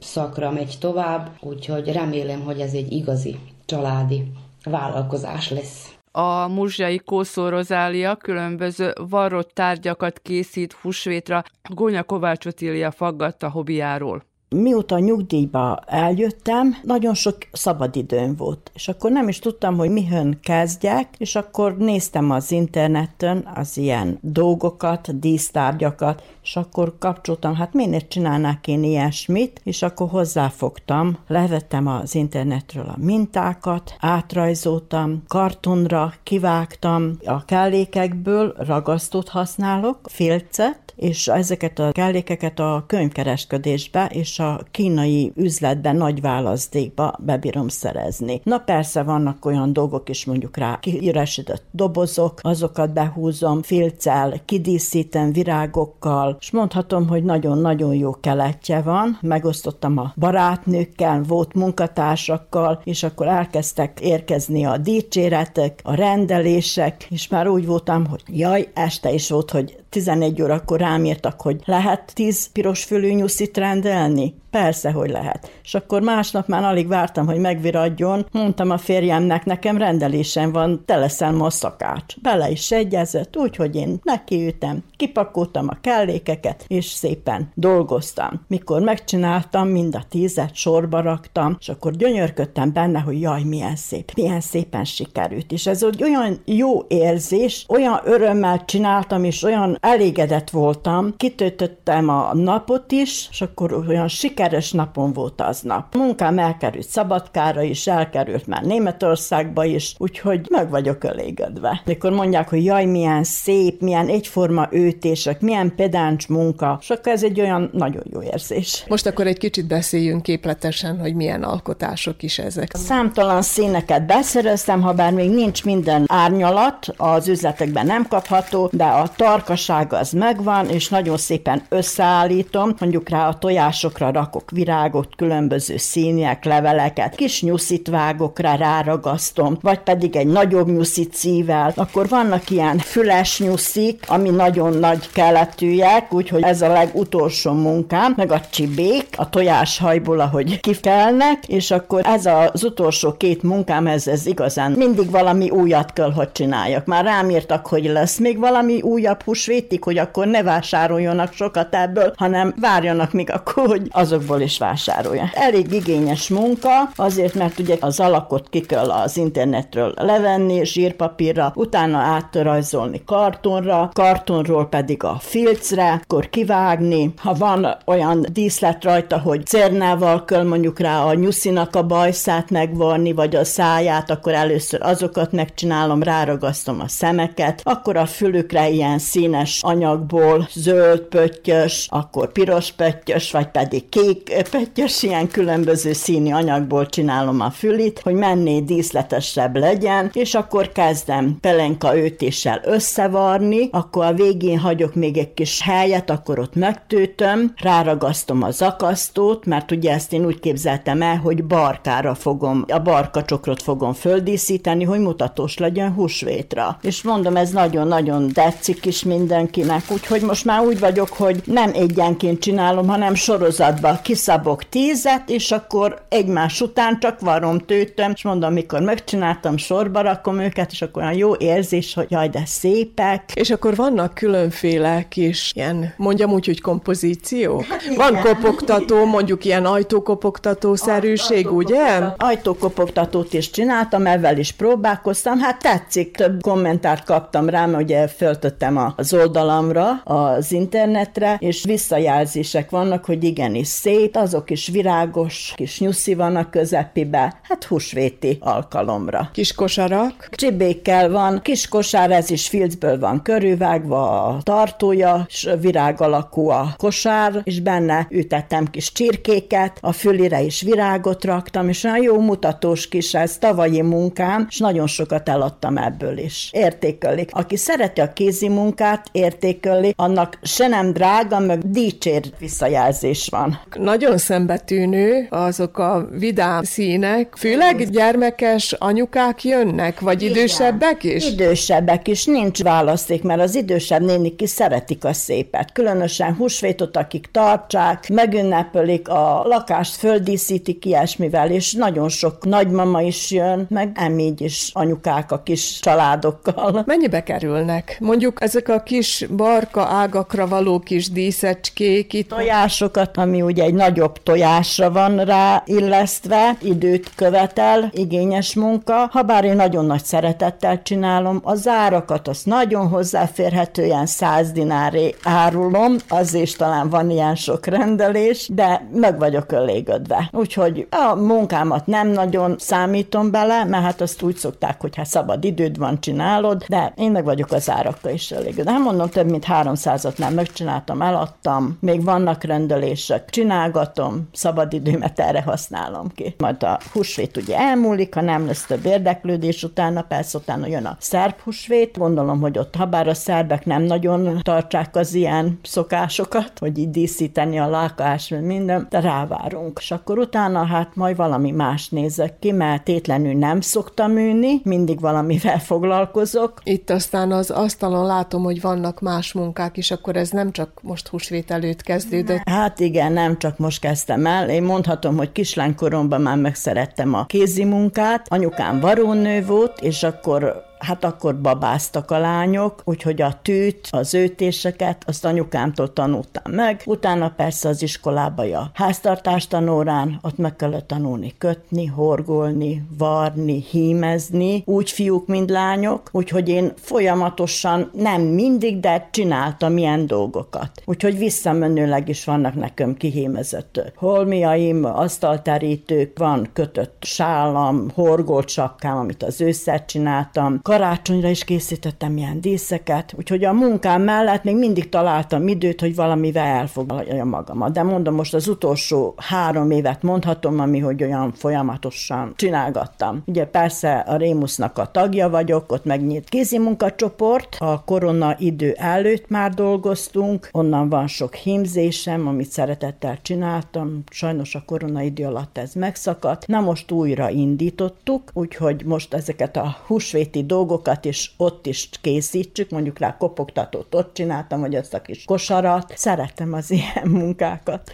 szakra megy tovább, úgyhogy remélem, hogy ez egy igazi családi vállalkozás lesz. A muzsjai Kószó Rozália különböző varrott tárgyakat készít húsvétra, Gónya Kovács Otília faggatta hobbiáról mióta nyugdíjba eljöttem, nagyon sok szabadidőm volt, és akkor nem is tudtam, hogy mihön kezdjek, és akkor néztem az interneten az ilyen dolgokat, dísztárgyakat, és akkor kapcsoltam, hát miért csinálnák én ilyesmit, és akkor hozzáfogtam, levettem az internetről a mintákat, átrajzoltam, kartonra kivágtam, a kellékekből ragasztót használok, filcet, és ezeket a kellékeket a könyvkereskedésbe és a kínai üzletben nagy választékba bebírom szerezni. Na persze vannak olyan dolgok is mondjuk rá kiüresített dobozok, azokat behúzom filccel, kidíszítem virágokkal, és mondhatom, hogy nagyon-nagyon jó keletje van. Megosztottam a barátnőkkel, volt munkatársakkal, és akkor elkezdtek érkezni a dicséretek, a rendelések, és már úgy voltam, hogy jaj, este is volt, hogy 11 órakor rám írtak, hogy lehet 10 piros fülű nyuszit rendelni. Persze, hogy lehet. És akkor másnap már alig vártam, hogy megviradjon. Mondtam a férjemnek, nekem rendelésem van, te leszel ma a szakács. Bele is egyezett, úgyhogy én nekiütem, kipakoltam a kellékeket, és szépen dolgoztam. Mikor megcsináltam, mind a tízet sorba raktam, és akkor gyönyörködtem benne, hogy jaj, milyen szép, milyen szépen sikerült. És ez olyan jó érzés, olyan örömmel csináltam, és olyan elégedett voltam, kitöltöttem a napot is, és akkor olyan sikeres napon volt az nap. A munkám elkerült Szabadkára is, elkerült már Németországba is, úgyhogy meg vagyok elégedve. Mikor mondják, hogy jaj, milyen szép, milyen egyforma őtések, milyen pedáncs munka, és akkor ez egy olyan nagyon jó érzés. Most akkor egy kicsit beszéljünk képletesen, hogy milyen alkotások is ezek. Számtalan színeket beszereztem, ha bár még nincs minden árnyalat, az üzletekben nem kapható, de a tarkaság az megvan, és nagyon szépen összeállítom, mondjuk rá a tojásokra rakok virágot, különböző színiek, leveleket, kis nyuszit vágok rá, ráragasztom, vagy pedig egy nagyobb nyuszit szível, akkor vannak ilyen füles nyuszik, ami nagyon nagy keletűek, úgyhogy ez a legutolsó munkám, meg a csibék, a tojáshajból, ahogy kikelnek, és akkor ez az utolsó két munkám, ez, ez igazán mindig valami újat kell, hogy csináljak. Már rám írtak, hogy lesz még valami újabb húsvétig, hogy akkor ne vásároljanak sokat ebből, hanem várjanak még akkor, hogy azokból is vásároljanak. Elég igényes munka, azért, mert ugye az alakot ki kell az internetről levenni, zsírpapírra, utána átrajzolni kartonra, kartonról pedig a filcre, akkor kivágni. Ha van olyan díszlet rajta, hogy cernával kell mondjuk rá a nyuszinak a bajszát megvarni, vagy a száját, akkor először azokat megcsinálom, ráragasztom a szemeket, akkor a fülükre ilyen színes anyagból, zöld pöttyös, akkor piros pöttyös, vagy pedig kék pöttyös, ilyen különböző színi anyagból csinálom a fülit, hogy menné díszletesebb legyen, és akkor kezdem pelenka őtéssel összevarni, akkor a végén hagyok még egy kis helyet, akkor ott megtőtöm, ráragasztom az akasztót, mert ugye ezt én úgy képzeltem el, hogy barkára fogom, a barkacsokrot fogom földíszíteni, hogy mutatós legyen húsvétra. És mondom, ez nagyon-nagyon tetszik is mindenkinek, úgyhogy most már úgy vagyok, hogy nem egyenként csinálom, hanem sorozatba kiszabok tízet, és akkor egymás után csak varom, tőtöm, és mondom, mikor megcsináltam, sorba rakom őket, és akkor olyan jó érzés, hogy jaj, de szépek. És akkor vannak különféle kis ilyen, mondjam úgy, hogy kompozíciók? Van kopogtató, mondjuk ilyen ajtókopogtató-szerűség, ugye? Ajtókopogtatót is csináltam, ezzel is próbálkoztam, hát tetszik, több kommentárt kaptam rá, mert ugye föltöttem az oldalamra, az internetre, és visszajelzések vannak, hogy igenis szép, azok is virágos, kis nyuszi van a közepébe, hát húsvéti alkalomra. Kis kosarak? Csibékkel van, kis kosár, ez is filcből van körülvágva a tartója, és virág alakú a kosár, és benne ütettem kis csirkéket, a fülire is virágot raktam, és olyan jó mutatós kis ez tavalyi munkám, és nagyon sokat eladtam ebből is. Értékelik. Aki szereti a kézi munkát, értékelni, annak se nem drága, meg dicsér visszajelzés van. Nagyon szembetűnő azok a vidám színek, főleg gyermekes anyukák jönnek, vagy Igen. idősebbek is? Idősebbek is, nincs választék, mert az idősebb nénik is szeretik a szépet. Különösen húsvétot, akik tartsák, megünnepelik, a lakást földíszítik ilyesmivel, és nagyon sok nagymama is jön, meg emígy is anyukák a kis családokkal. Mennyibe kerülnek? Mondjuk ezek a kis barka ágakra való kis díszecskék itt. Tojásokat, ami ugye egy nagyobb tojásra van rá illesztve, időt követel, igényes munka, ha bár én nagyon nagy szeretettel csinálom, a zárakat azt nagyon hozzáférhetően száz dináré árulom, az is talán van ilyen sok rendelés, de meg vagyok elégedve. Úgyhogy a munkámat nem nagyon számítom bele, mert hát azt úgy szokták, hogy hát szabad időd van, csinálod, de én meg vagyok az árakkal is elégedve. Nem mondom, több mint 300-at nem megcsináltam, eladtam, még vannak rendelések, csinálgatom, szabadidőmet erre használom ki. Majd a húsvét ugye elmúlik, ha nem lesz több érdeklődés utána, persze utána jön a szerb húsvét, gondolom, hogy ott, ha bár a szerbek nem nagyon tartsák az ilyen szokásokat, hogy így díszíteni a lakás, minden, de rávárunk. És akkor utána hát majd valami más nézek ki, mert tétlenül nem szoktam ülni, mindig valamivel *laughs* foglalkozok. Itt aztán az asztalon látom, hogy vannak más munkák is, akkor ez nem csak most húsvét előtt kezdődött. Hát igen, nem csak most kezdtem el. Én mondhatom, hogy kislánykoromban már megszerettem a kézi munkát. Anyukám varónő volt, és akkor hát akkor babáztak a lányok, úgyhogy a tűt, az őtéseket, azt anyukámtól tanultam meg. Utána persze az iskolába a háztartás tanórán, ott meg kellett tanulni kötni, horgolni, varni, hímezni, úgy fiúk, mint lányok, úgyhogy én folyamatosan, nem mindig, de csináltam ilyen dolgokat. Úgyhogy visszamenőleg is vannak nekem kihímezett holmiaim, asztalterítők, van kötött sálam, horgolt sapkám, amit az ősszel csináltam, karácsonyra is készítettem ilyen díszeket, úgyhogy a munkám mellett még mindig találtam időt, hogy valamivel elfoglaljam magamat. De mondom, most az utolsó három évet mondhatom, ami hogy olyan folyamatosan csinálgattam. Ugye persze a Rémusznak a tagja vagyok, ott megnyílt kézi munkacsoport, a korona idő előtt már dolgoztunk, onnan van sok hímzésem, amit szeretettel csináltam, sajnos a korona idő alatt ez megszakadt. Na most újra indítottuk, úgyhogy most ezeket a húsvéti dolgokat dolgokat is ott is készítsük, mondjuk rá kopogtatót ott csináltam, vagy azt a kis kosarat. Szeretem az ilyen munkákat.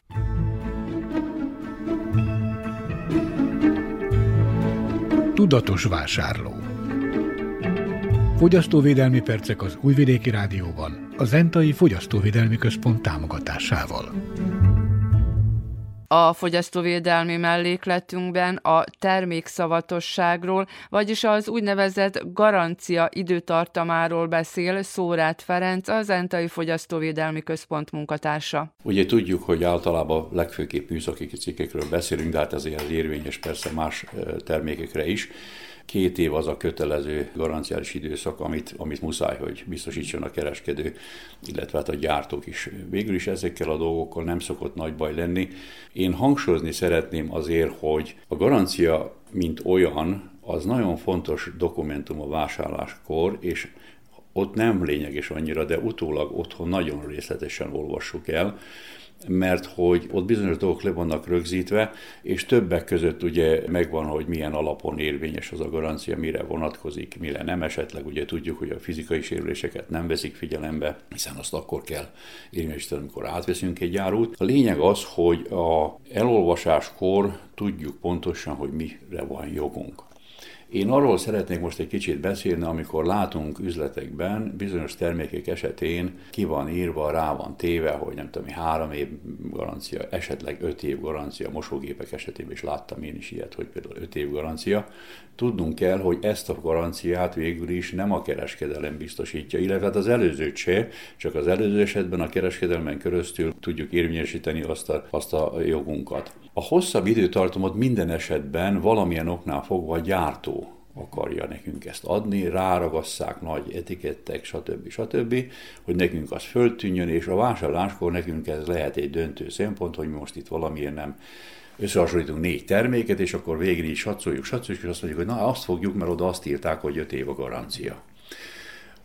Tudatos vásárló Fogyasztóvédelmi percek az Újvidéki Rádióban, a Zentai Fogyasztóvédelmi Központ támogatásával. A fogyasztóvédelmi mellékletünkben a termékszavatosságról, vagyis az úgynevezett garancia időtartamáról beszél Szórát Ferenc, az Entai Fogyasztóvédelmi Központ munkatársa. Ugye tudjuk, hogy általában legfőképp műszaki cikkekről beszélünk, de hát ezért érvényes persze más termékekre is két év az a kötelező garanciális időszak, amit, amit muszáj, hogy biztosítson a kereskedő, illetve hát a gyártók is. Végül is ezekkel a dolgokkal nem szokott nagy baj lenni. Én hangsúlyozni szeretném azért, hogy a garancia, mint olyan, az nagyon fontos dokumentum a vásárláskor, és ott nem lényeges annyira, de utólag otthon nagyon részletesen olvassuk el, mert hogy ott bizonyos dolgok le vannak rögzítve, és többek között ugye megvan, hogy milyen alapon érvényes az a garancia, mire vonatkozik, mire nem esetleg. Ugye tudjuk, hogy a fizikai sérüléseket nem veszik figyelembe, hiszen azt akkor kell érvényesíteni, amikor átveszünk egy járút. A lényeg az, hogy a elolvasáskor tudjuk pontosan, hogy mire van jogunk. Én arról szeretnék most egy kicsit beszélni, amikor látunk üzletekben bizonyos termékek esetén ki van írva, rá van téve, hogy nem tudom, három év garancia, esetleg öt év garancia, mosógépek esetében is láttam én is ilyet, hogy például öt év garancia. Tudnunk kell, hogy ezt a garanciát végül is nem a kereskedelem biztosítja, illetve hát az előzőt se, csak az előző esetben a kereskedelmen keresztül tudjuk érvényesíteni azt a, azt a jogunkat. A hosszabb időtartamot minden esetben valamilyen oknál fogva a gyártó akarja nekünk ezt adni, ráragasszák nagy etikettek, stb. stb., hogy nekünk az föltűnjön, és a vásárláskor nekünk ez lehet egy döntő szempont, hogy mi most itt valamilyen nem összehasonlítunk négy terméket, és akkor végén is satszoljuk, satszoljuk, és azt mondjuk, hogy na azt fogjuk, mert oda azt írták, hogy öt év a garancia.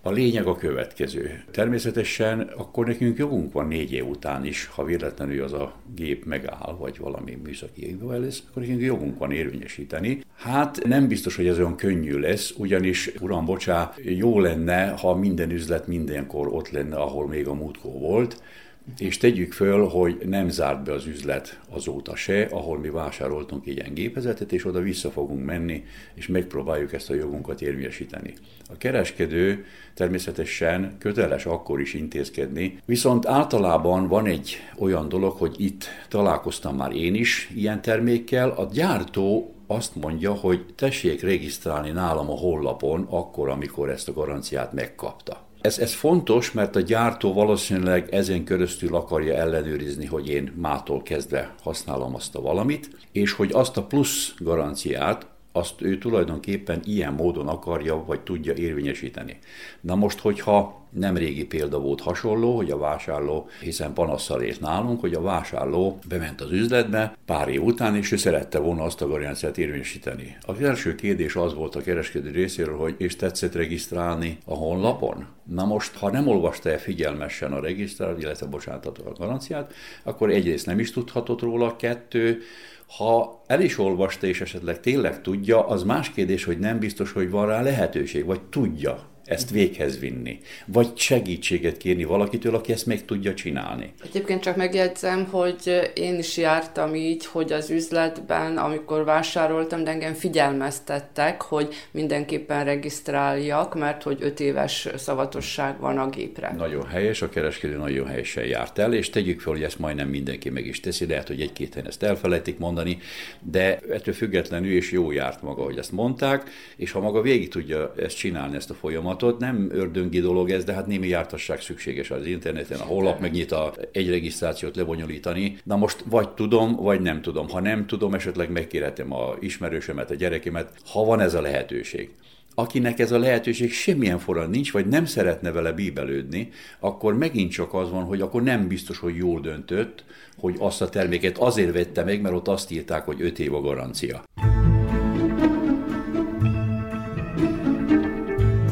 A lényeg a következő. Természetesen akkor nekünk jogunk van négy év után is, ha véletlenül az a gép megáll, vagy valami műszaki évvel lesz, akkor nekünk jogunk van érvényesíteni. Hát nem biztos, hogy ez olyan könnyű lesz, ugyanis, uram, bocsá, jó lenne, ha minden üzlet mindenkor ott lenne, ahol még a múltkor volt, és tegyük föl, hogy nem zárt be az üzlet azóta se, ahol mi vásároltunk ilyen gépezetet, és oda vissza fogunk menni, és megpróbáljuk ezt a jogunkat érvényesíteni. A kereskedő természetesen köteles akkor is intézkedni, viszont általában van egy olyan dolog, hogy itt találkoztam már én is ilyen termékkel, a gyártó azt mondja, hogy tessék regisztrálni nálam a hollapon akkor, amikor ezt a garanciát megkapta. Ez, ez fontos, mert a gyártó valószínűleg ezen köröztül akarja ellenőrizni, hogy én mától kezdve használom azt a valamit, és hogy azt a plusz garanciát, azt ő tulajdonképpen ilyen módon akarja, vagy tudja érvényesíteni. Na most, hogyha nem régi példa volt hasonló, hogy a vásárló, hiszen panasszal ért nálunk, hogy a vásárló bement az üzletbe pár év után, és ő szerette volna azt a garanciát érvényesíteni. Az első kérdés az volt a kereskedő részéről, hogy és tetszett regisztrálni a honlapon? Na most, ha nem olvasta el figyelmesen a regisztrál, illetve bocsánat, a garanciát, akkor egyrészt nem is tudhatott róla, kettő, ha el is olvasta és esetleg tényleg tudja, az más kérdés, hogy nem biztos, hogy van rá lehetőség, vagy tudja ezt véghez vinni, vagy segítséget kérni valakitől, aki ezt meg tudja csinálni. Egyébként csak megjegyzem, hogy én is jártam így, hogy az üzletben, amikor vásároltam, de engem figyelmeztettek, hogy mindenképpen regisztráljak, mert hogy öt éves szavatosság van a gépre. Nagyon helyes, a kereskedő nagyon helyesen járt el, és tegyük fel, hogy ezt majdnem mindenki meg is teszi, lehet, hogy egy-két helyen ezt elfelejtik mondani, de ettől függetlenül is jó járt maga, hogy ezt mondták, és ha maga végig tudja ezt csinálni, ezt a folyamatot, nem ördöngi dolog ez, de hát némi jártasság szükséges az interneten, a honlap megnyit a egy regisztrációt lebonyolítani. Na most vagy tudom, vagy nem tudom. Ha nem tudom, esetleg megkérhetem a ismerősömet, a gyerekemet, ha van ez a lehetőség akinek ez a lehetőség semmilyen forrán nincs, vagy nem szeretne vele bíbelődni, akkor megint csak az van, hogy akkor nem biztos, hogy jól döntött, hogy azt a terméket azért vette meg, mert ott azt írták, hogy 5 év a garancia.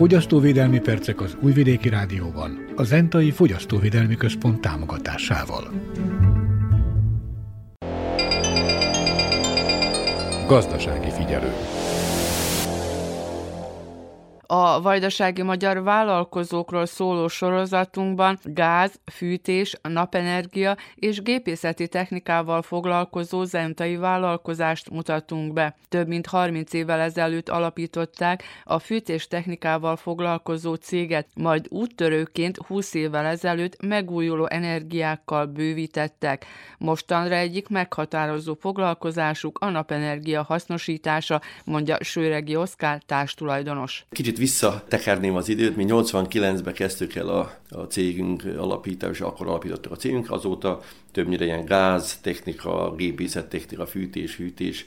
Fogyasztóvédelmi percek az Újvidéki Rádióban, a Zentai Fogyasztóvédelmi Központ támogatásával. Gazdasági figyelő a vajdasági magyar vállalkozókról szóló sorozatunkban gáz, fűtés, napenergia és gépészeti technikával foglalkozó zentai vállalkozást mutatunk be. Több mint 30 évvel ezelőtt alapították a fűtés technikával foglalkozó céget, majd úttörőként 20 évvel ezelőtt megújuló energiákkal bővítettek. Mostanra egyik meghatározó foglalkozásuk a napenergia hasznosítása, mondja Sőregi Oszkár társtulajdonos. Kicsit visszatekerném az időt, mi 89-ben kezdtük el a, a cégünk alapítás, akkor alapítottuk a cégünk, azóta többnyire ilyen gáz, technika, gépészet technika, fűtés, hűtés,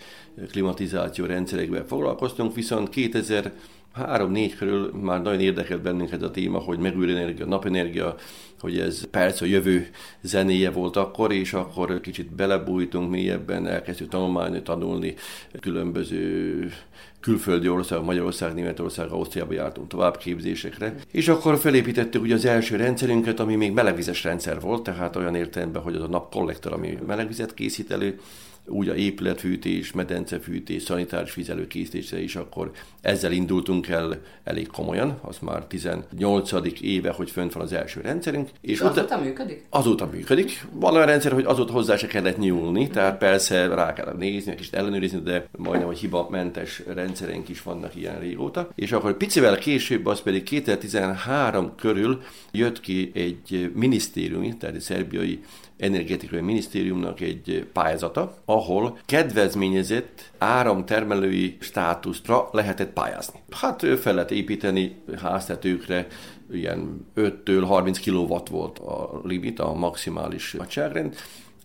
klimatizáció rendszerekben foglalkoztunk, viszont 2000 három-négy körül már nagyon érdekelt bennünket a téma, hogy megújuló energia, napenergia, hogy ez persze a jövő zenéje volt akkor, és akkor kicsit belebújtunk mélyebben, elkezdtük tanulmányi, tanulni különböző külföldi ország, Magyarország, Németország, Ausztriába jártunk továbbképzésekre, és akkor felépítettük ugye az első rendszerünket, ami még melegvizes rendszer volt, tehát olyan értelemben, hogy az a napkollektor, ami melegvizet készít elő, úgy a épületfűtés, medencefűtés, szanitáris vizelőkészítésre is, akkor ezzel indultunk el elég komolyan, az már 18. éve, hogy fönt van az első rendszerünk. És azóta működik? Azóta működik. Van olyan rendszer, hogy azóta hozzá se kellett nyúlni, tehát persze rá kell nézni, kicsit ellenőrizni, de majdnem, hogy hibamentes rendszerünk is vannak ilyen régóta. És akkor picivel később, az pedig 2013 körül jött ki egy minisztériumi, tehát egy szerbiai energetikai minisztériumnak egy pályázata, ahol kedvezményezett áramtermelői státuszra lehetett pályázni. Hát fel lehet építeni háztetőkre, ilyen 5-től 30 kW volt a limit, a maximális nagyságrend,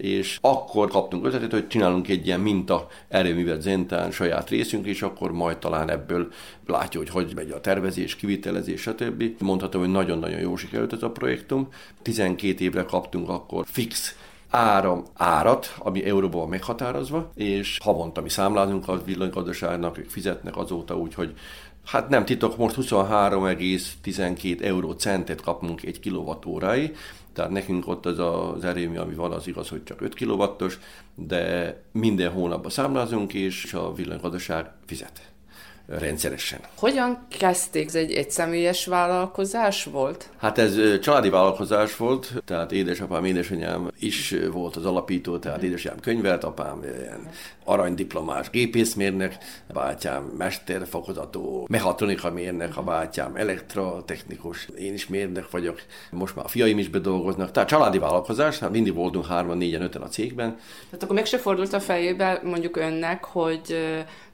és akkor kaptunk ötletet, hogy csinálunk egy ilyen minta erőművet Zentán saját részünk, és akkor majd talán ebből látja, hogy hogy megy a tervezés, kivitelezés, stb. Mondhatom, hogy nagyon-nagyon jó sikerült ez a projektum. 12 évre kaptunk akkor fix áram árat, ami euróban meghatározva, és havonta mi számlázunk a villanygazdaságnak, ők fizetnek azóta úgy, hogy Hát nem titok, most 23,12 euró centet kapunk egy kilovattóráig, tehát nekünk ott az az erőmű, ami van, az igaz, hogy csak 5 kilovattos, de minden hónapban számlázunk, és a villanygazdaság fizet rendszeresen. Hogyan kezdték? Ez egy egyszemélyes vállalkozás volt? Hát ez családi vállalkozás volt, tehát édesapám, édesanyám is volt az alapító, tehát édesanyám könyvelt, apám ilyen aranydiplomás gépészmérnek, a bátyám mesterfokozató, mechatronika mérnek, a bátyám elektrotechnikus, én is mérnek vagyok, most már a fiaim is bedolgoznak, tehát családi vállalkozás, hát mindig voltunk hárman, négyen, öten a cégben. Tehát akkor meg se fordult a fejébe mondjuk önnek, hogy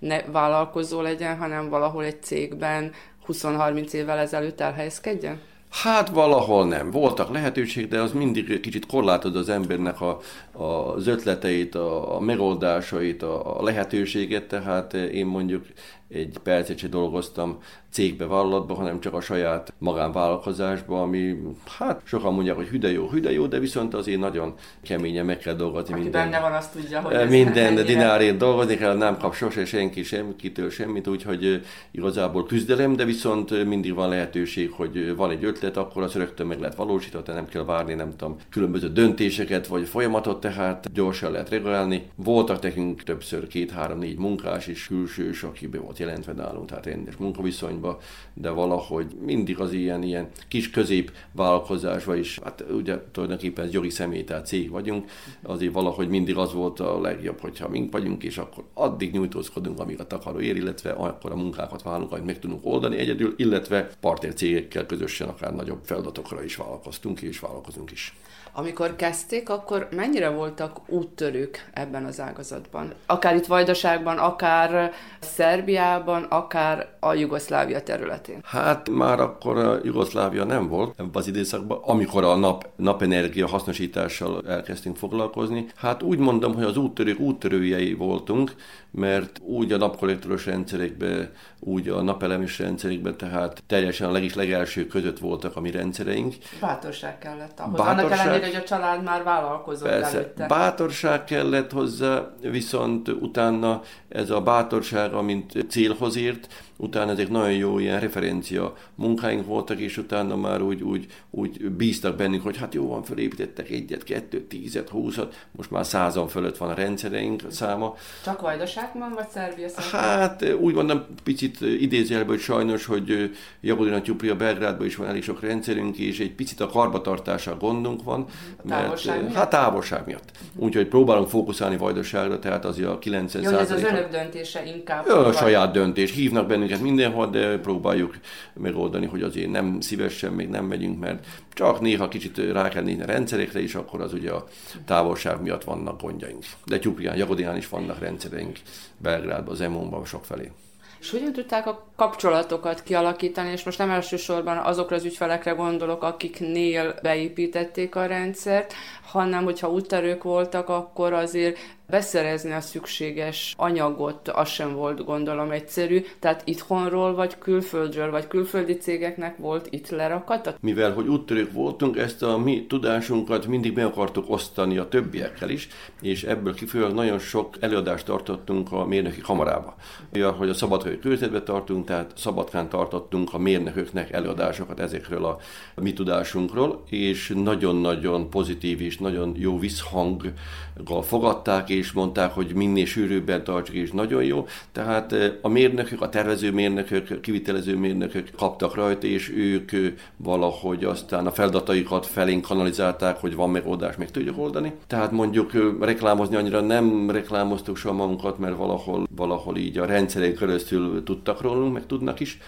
ne vállalkozó legyen, hanem valahol egy cégben 20-30 évvel ezelőtt elhelyezkedjen? Hát valahol nem. Voltak lehetőség, de az mindig kicsit korlátod az embernek a, az ötleteit, a, a megoldásait, a, a lehetőséget, tehát én mondjuk egy percet sem dolgoztam cégbe, vállalatba, hanem csak a saját magánvállalkozásba, ami hát sokan mondják, hogy hüde jó, hüde jó, de viszont azért nagyon keményen meg kell dolgozni. Aki minden, benne van, azt tudja, hogy Minden dinárért dolgozni kell, nem kap sose senki semmit, semmit, úgyhogy igazából küzdelem, de viszont mindig van lehetőség, hogy van egy ötlet, akkor az rögtön meg lehet valósítani, nem kell várni, nem tudom, különböző döntéseket vagy folyamatot, tehát gyorsan lehet regulálni. Voltak nekünk többször két-három-négy munkás is, külsős, aki be volt jelentve nálunk, tehát rendes munkaviszonyba, de valahogy mindig az ilyen, ilyen kis közép vállalkozásba is, hát ugye tulajdonképpen ez jogi személy, tehát cég vagyunk, azért valahogy mindig az volt a legjobb, hogyha mink vagyunk, és akkor addig nyújtózkodunk, amíg a takaró ér, illetve akkor a munkákat vállalunk, amit meg tudunk oldani egyedül, illetve partner cégekkel közösen akár nagyobb feladatokra is vállalkoztunk és vállalkozunk is. Amikor kezdték, akkor mennyire voltak úttörők ebben az ágazatban? Akár itt Vajdaságban, akár Szerbiában, akár a Jugoszlávia területén? Hát már akkor a Jugoszlávia nem volt ebben az időszakban, amikor a nap, napenergia hasznosítással elkezdtünk foglalkozni. Hát úgy mondom, hogy az úttörők úttörőjei voltunk, mert úgy a napkollektoros rendszerekben, úgy a napelemes rendszerekben, tehát teljesen a legis legelső között voltak a mi rendszereink. Bátorság kellett ahhoz. Bátorság, Annak ellenére, hogy a család már vállalkozott persze, előtte. Bátorság kellett hozzá, viszont utána ez a bátorság, amint célhoz ért, utána ezek nagyon jó ilyen referencia munkáink voltak, és utána már úgy, úgy, úgy bíztak bennünk, hogy hát jó van, felépítettek egyet, kettőt, tízet, húszat, most már százan fölött van a rendszereink száma. Csak Vajdaságban, vagy Szerbia Hát úgy mondom, picit idézőjelben, hogy sajnos, hogy Jagodina Tyupria Belgrádban is van elég sok rendszerünk, és egy picit a karbatartása gondunk van. A távolság mert, miatt? Hát távolság miatt. Úgyhogy próbálunk fókuszálni Vajdaságra, tehát azért a 90 Jó, ez az önök döntése inkább. A saját döntés. Hívnak bennünket bennünket mindenhol, de próbáljuk megoldani, hogy azért nem szívesen még nem megyünk, mert csak néha kicsit rá kell nézni a rendszerekre, és akkor az ugye a távolság miatt vannak gondjaink. De Tyuprián, Jagodinán is vannak rendszereink, Belgrádban, Zemonban, felé. És hogyan tudták a kapcsolatokat kialakítani, és most nem elsősorban azokra az ügyfelekre gondolok, akiknél beépítették a rendszert, hanem hogyha útterők voltak, akkor azért beszerezni a szükséges anyagot, az sem volt gondolom egyszerű, tehát itthonról, vagy külföldről, vagy külföldi cégeknek volt itt lerakata? Mivel, hogy úttörők voltunk, ezt a mi tudásunkat mindig meg akartuk osztani a többiekkel is, és ebből kifolyólag nagyon sok előadást tartottunk a mérnöki kamarába. Ja, hogy a szabadkai körzetbe tartunk, tehát Szabadkán tartottunk a mérnököknek előadásokat ezekről a mi tudásunkról, és nagyon-nagyon pozitív és nagyon jó visszhanggal fogadták, és mondták, hogy minél sűrűbben tartsuk, és nagyon jó. Tehát eh, a mérnökök, a tervező mérnökök, a kivitelező mérnökök kaptak rajta, és ők eh, valahogy aztán a feladataikat felénk kanalizálták, hogy van megoldás, meg tudjuk oldani. Tehát mondjuk eh, reklámozni annyira nem reklámoztuk soha magunkat, mert valahol, valahol így a rendszerén keresztül tudtak rólunk, meg tudnak is.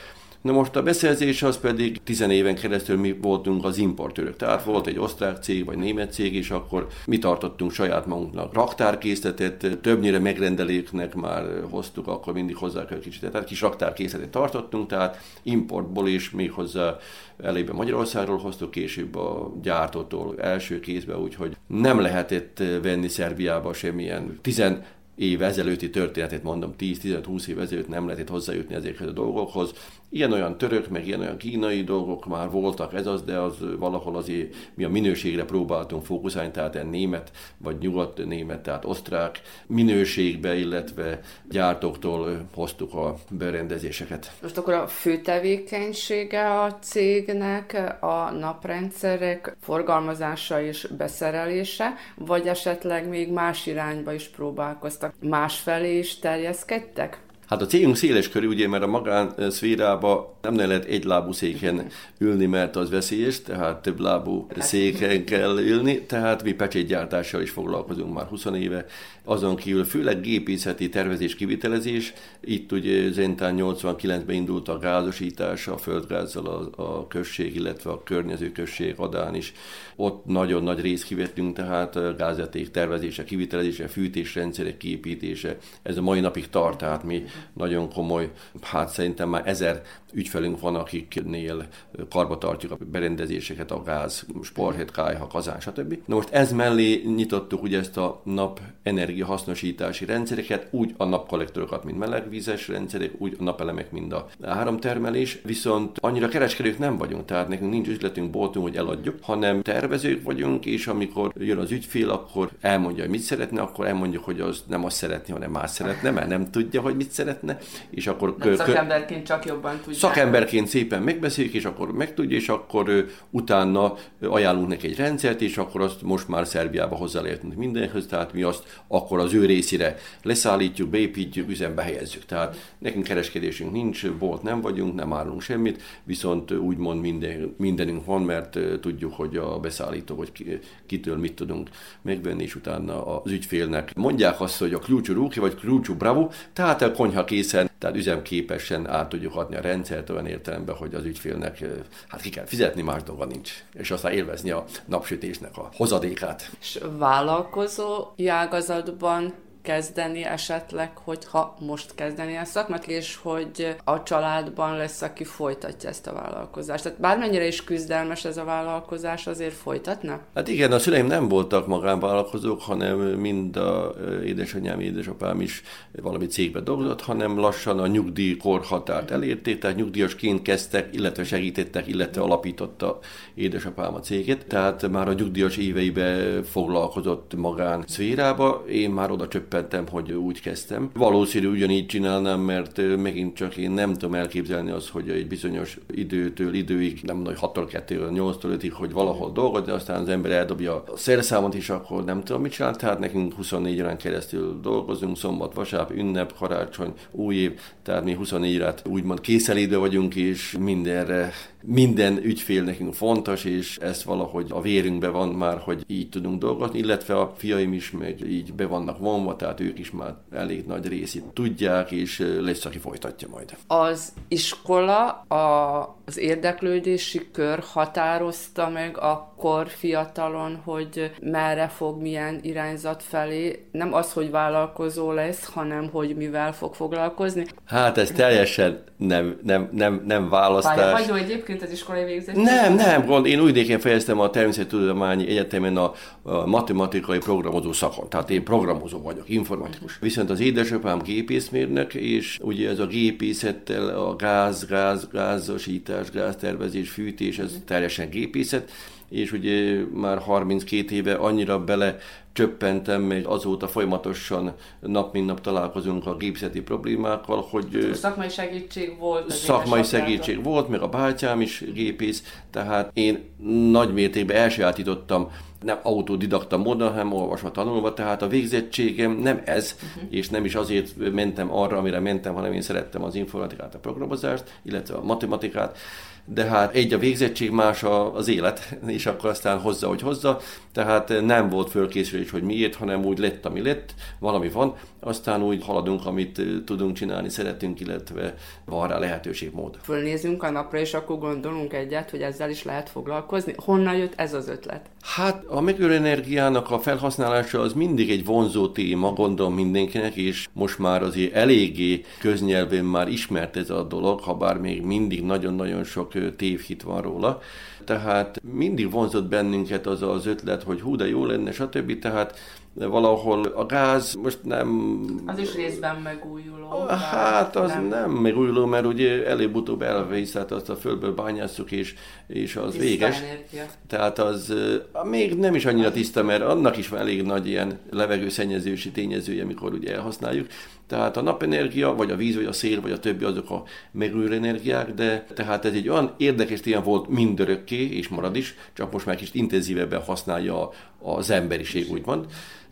Na most a beszerzés az pedig 10 éven keresztül mi voltunk az importőrök. Tehát volt egy osztrák cég vagy német cég, és akkor mi tartottunk saját magunknak raktárkészletet, többnyire megrendelőknek már hoztuk, akkor mindig hozzá kell kicsit. Tehát kis raktárkészletet tartottunk, tehát importból is még hozzá elében Magyarországról hoztuk, később a gyártótól első kézbe, úgyhogy nem lehetett venni Szerbiába semmilyen 10 év ezelőtti történetét mondom, 10-15-20 év ezelőtt nem lehetett hozzájutni ezekhez a dolgokhoz. Ilyen-olyan török, meg ilyen-olyan kínai dolgok már voltak, ez az, de az valahol azért mi a minőségre próbáltunk fókuszálni, tehát a német, vagy nyugat-német, tehát osztrák minőségbe, illetve gyártóktól hoztuk a berendezéseket. Most akkor a fő tevékenysége a cégnek a naprendszerek forgalmazása és beszerelése, vagy esetleg még más irányba is próbálkoztak, másfelé is terjeszkedtek? Hát a célunk széles körű, ugye, mert a magán szférába nem lehet egy lábú széken *laughs* ülni, mert az veszélyes, tehát több lábú széken kell ülni, tehát mi pecsétgyártással is foglalkozunk már 20 éve. Azon kívül főleg gépészeti tervezés, kivitelezés. Itt ugye Zentán 89-ben indult a gázosítás, a földgázzal a, a község, illetve a környező község adán is. Ott nagyon nagy részt kivettünk, tehát gázjáték tervezése, kivitelezése, fűtésrendszerek kiépítése. Ez a mai napig tart, tehát mi nagyon komoly, hát szerintem már ezer ügyfelünk van, akiknél karba tartjuk a berendezéseket, a gáz, sporhet, kájha, kazán, stb. Na most ez mellé nyitottuk ugye ezt a nap energia hasznosítási rendszereket, úgy a napkollektorokat, mint melegvízes rendszerek, úgy a napelemek, mint a áramtermelés, viszont annyira kereskedők nem vagyunk, tehát nekünk nincs üzletünk, boltunk, hogy eladjuk, hanem tervezők vagyunk, és amikor jön az ügyfél, akkor elmondja, hogy mit szeretne, akkor elmondjuk, hogy az nem azt szeretné, hanem más szeretne, mert nem tudja, hogy mit szeretne, és akkor... Nem szakemberként csak jobban tudja szakemberként szépen megbeszéljük, és akkor megtudja, és akkor utána ajánlunk neki egy rendszert, és akkor azt most már Szerbiába hozzá lehetünk mindenhöz, tehát mi azt akkor az ő részére leszállítjuk, beépítjük, üzembe helyezzük. Tehát nekünk kereskedésünk nincs, bolt nem vagyunk, nem árulunk semmit, viszont úgymond minden, mindenünk van, mert tudjuk, hogy a beszállító, vagy kitől mit tudunk megvenni, és utána az ügyfélnek mondják azt, hogy a klúcsú rúki, vagy klúcsú bravo, tehát a konyha készen, tehát üzemképesen át tudjuk adni a rendszert olyan értelemben, hogy az ügyfélnek hát ki kell fizetni, más dolga nincs, és aztán élvezni a napsütésnek a hozadékát. És vállalkozó ágazatban kezdeni esetleg, hogyha most kezdeni a szakmát, és hogy a családban lesz, aki folytatja ezt a vállalkozást. Tehát bármennyire is küzdelmes ez a vállalkozás, azért folytatna? Hát igen, a szüleim nem voltak magánvállalkozók, hanem mind a édesanyám, édesapám is valami cégbe dolgozott, hanem lassan a nyugdíj korhatárt elérték, tehát nyugdíjasként kezdtek, illetve segítettek, illetve alapította édesapám a céget. Tehát már a nyugdíjas éveibe foglalkozott magán szférába, én már oda csöppen döbbentem, hogy úgy kezdtem. Valószínű ugyanígy csinálnám, mert megint csak én nem tudom elképzelni azt, hogy egy bizonyos időtől időig, nem nagy 6-tól 2 8-tól 5-ig, hogy valahol dolgozni, aztán az ember eldobja a szerszámot is, akkor nem tudom mit csinál. Tehát nekünk 24 órán keresztül dolgozunk, szombat, vasárnap, ünnep, karácsony, új év, tehát mi 24 órát úgymond készelédő vagyunk, és mindenre minden ügyfél nekünk fontos, és ez valahogy a vérünkben van már, hogy így tudunk dolgozni, illetve a fiaim is meg így be vannak vonva, tehát ők is már elég nagy részét tudják, és lesz, aki folytatja majd. Az iskola a, az érdeklődési kör határozta meg akkor fiatalon, hogy merre fog, milyen irányzat felé. Nem az, hogy vállalkozó lesz, hanem hogy mivel fog foglalkozni. Hát ez teljesen nem, nem, nem, nem választás. Pályahagyó egyébként az iskolai végzés? Nem, nem, gond. Én újdéken fejeztem a Természettudományi Egyetemen a, a matematikai programozó szakon. Tehát én programozó vagyok, informatikus. Viszont az édesapám gépészmérnök, és ugye ez a gépészettel a gáz, gáz, gázosítás, gáztervezés, fűtés, ez teljesen gépészet és ugye már 32 éve annyira bele csöppentem, még azóta folyamatosan nap mint nap találkozunk a gépzeti problémákkal, hogy... Szakmai segítség volt. Szakmai segítség volt, meg a bátyám is gépész, tehát én nagy mértékben elsajátítottam nem autodidakta módon, hanem olvasva, tanulva, tehát a végzettségem nem ez, uh-huh. és nem is azért mentem arra, amire mentem, hanem én szerettem az informatikát, a programozást, illetve a matematikát, de hát egy a végzettség, más a, az élet, *laughs* és akkor aztán hozza, hogy hozza, tehát nem volt fölkészülés, hogy miért, hanem úgy lett, ami lett, valami van, aztán úgy haladunk, amit tudunk csinálni, szeretünk, illetve van rá lehetőség mód. Fölnézünk a napra, és akkor gondolunk egyet, hogy ezzel is lehet foglalkozni. Honnan jött ez az ötlet? Hát a megőrő energiának a felhasználása az mindig egy vonzó téma, gondolom mindenkinek, és most már azért eléggé köznyelvén már ismert ez a dolog, ha bár még mindig nagyon-nagyon sok tévhit van róla. Tehát mindig vonzott bennünket az az ötlet, hogy hú, de jó lenne, stb. Tehát valahol a gáz most nem... Az is részben megújuló. Hát az nem, nem megújuló, mert ugye előbb-utóbb elvész, tehát azt a földből bányásszuk, és, és az tiszta véges. Energia. Tehát az még nem is annyira tiszta, mert annak is van elég nagy ilyen levegőszennyezési tényezője, amikor ugye elhasználjuk. Tehát a napenergia, vagy a víz, vagy a szél, vagy a többi azok a megújuló energiák, de tehát ez egy olyan érdekes téma volt mindörökké, és marad is, csak most már kicsit intenzívebben használja az emberiség, úgymond.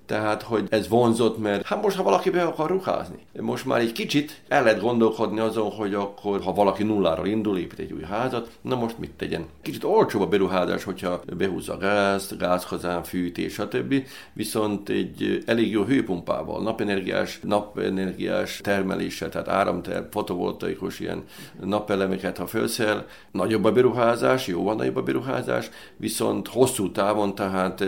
Tehát, hogy ez vonzott, mert hát most, ha valaki be akar ruházni, most már egy kicsit el lehet gondolkodni azon, hogy akkor, ha valaki nulláról indul, épít egy új házat, na most mit tegyen? Kicsit olcsóbb a beruházás, hogyha behúzza a gázt, gázkazán, fűtés, stb. Viszont egy elég jó hőpumpával, napenergiás, napenergiás termeléssel, tehát áramterm, fotovoltaikus ilyen napelemeket, ha felszel, nagyobb a beruházás, jó van nagyobb a beruházás, viszont hosszú távon, tehát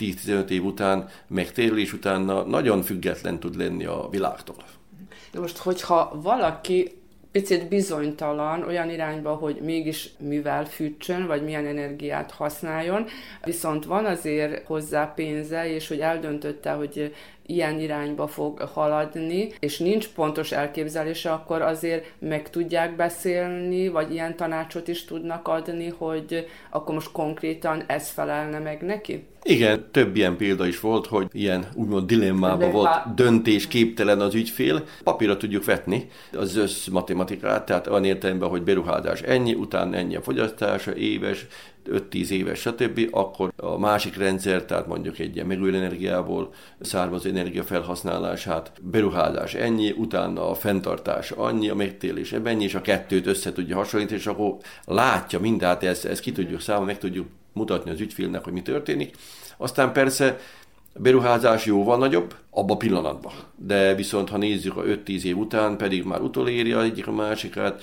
10-15 év után megtérül, és utána nagyon független tud lenni a világtól. Most, hogyha valaki picit bizonytalan olyan irányba, hogy mégis mivel fűtsön, vagy milyen energiát használjon, viszont van azért hozzá pénze, és hogy eldöntötte, hogy ilyen irányba fog haladni, és nincs pontos elképzelése, akkor azért meg tudják beszélni, vagy ilyen tanácsot is tudnak adni, hogy akkor most konkrétan ez felelne meg neki? Igen, több ilyen példa is volt, hogy ilyen úgymond dilemmába volt döntés képtelen az ügyfél. Papírra tudjuk vetni az össz matematikát, tehát olyan értelemben, hogy beruházás ennyi, utána ennyi a fogyasztása, éves, 5-10 éves, stb., akkor a másik rendszer, tehát mondjuk egy ilyen megújuló energiából származó energia felhasználását, beruházás ennyi, utána a fenntartás annyi, a megtélés ennyi, és a kettőt össze tudja hasonlítani, és akkor látja mindent, ezt, ezt ki tudjuk számolni, meg tudjuk mutatni az ügyfélnek, hogy mi történik. Aztán persze a beruházás jóval nagyobb, abban a pillanatban. De viszont, ha nézzük a 5-10 év után, pedig már utolérja egyik a másikat.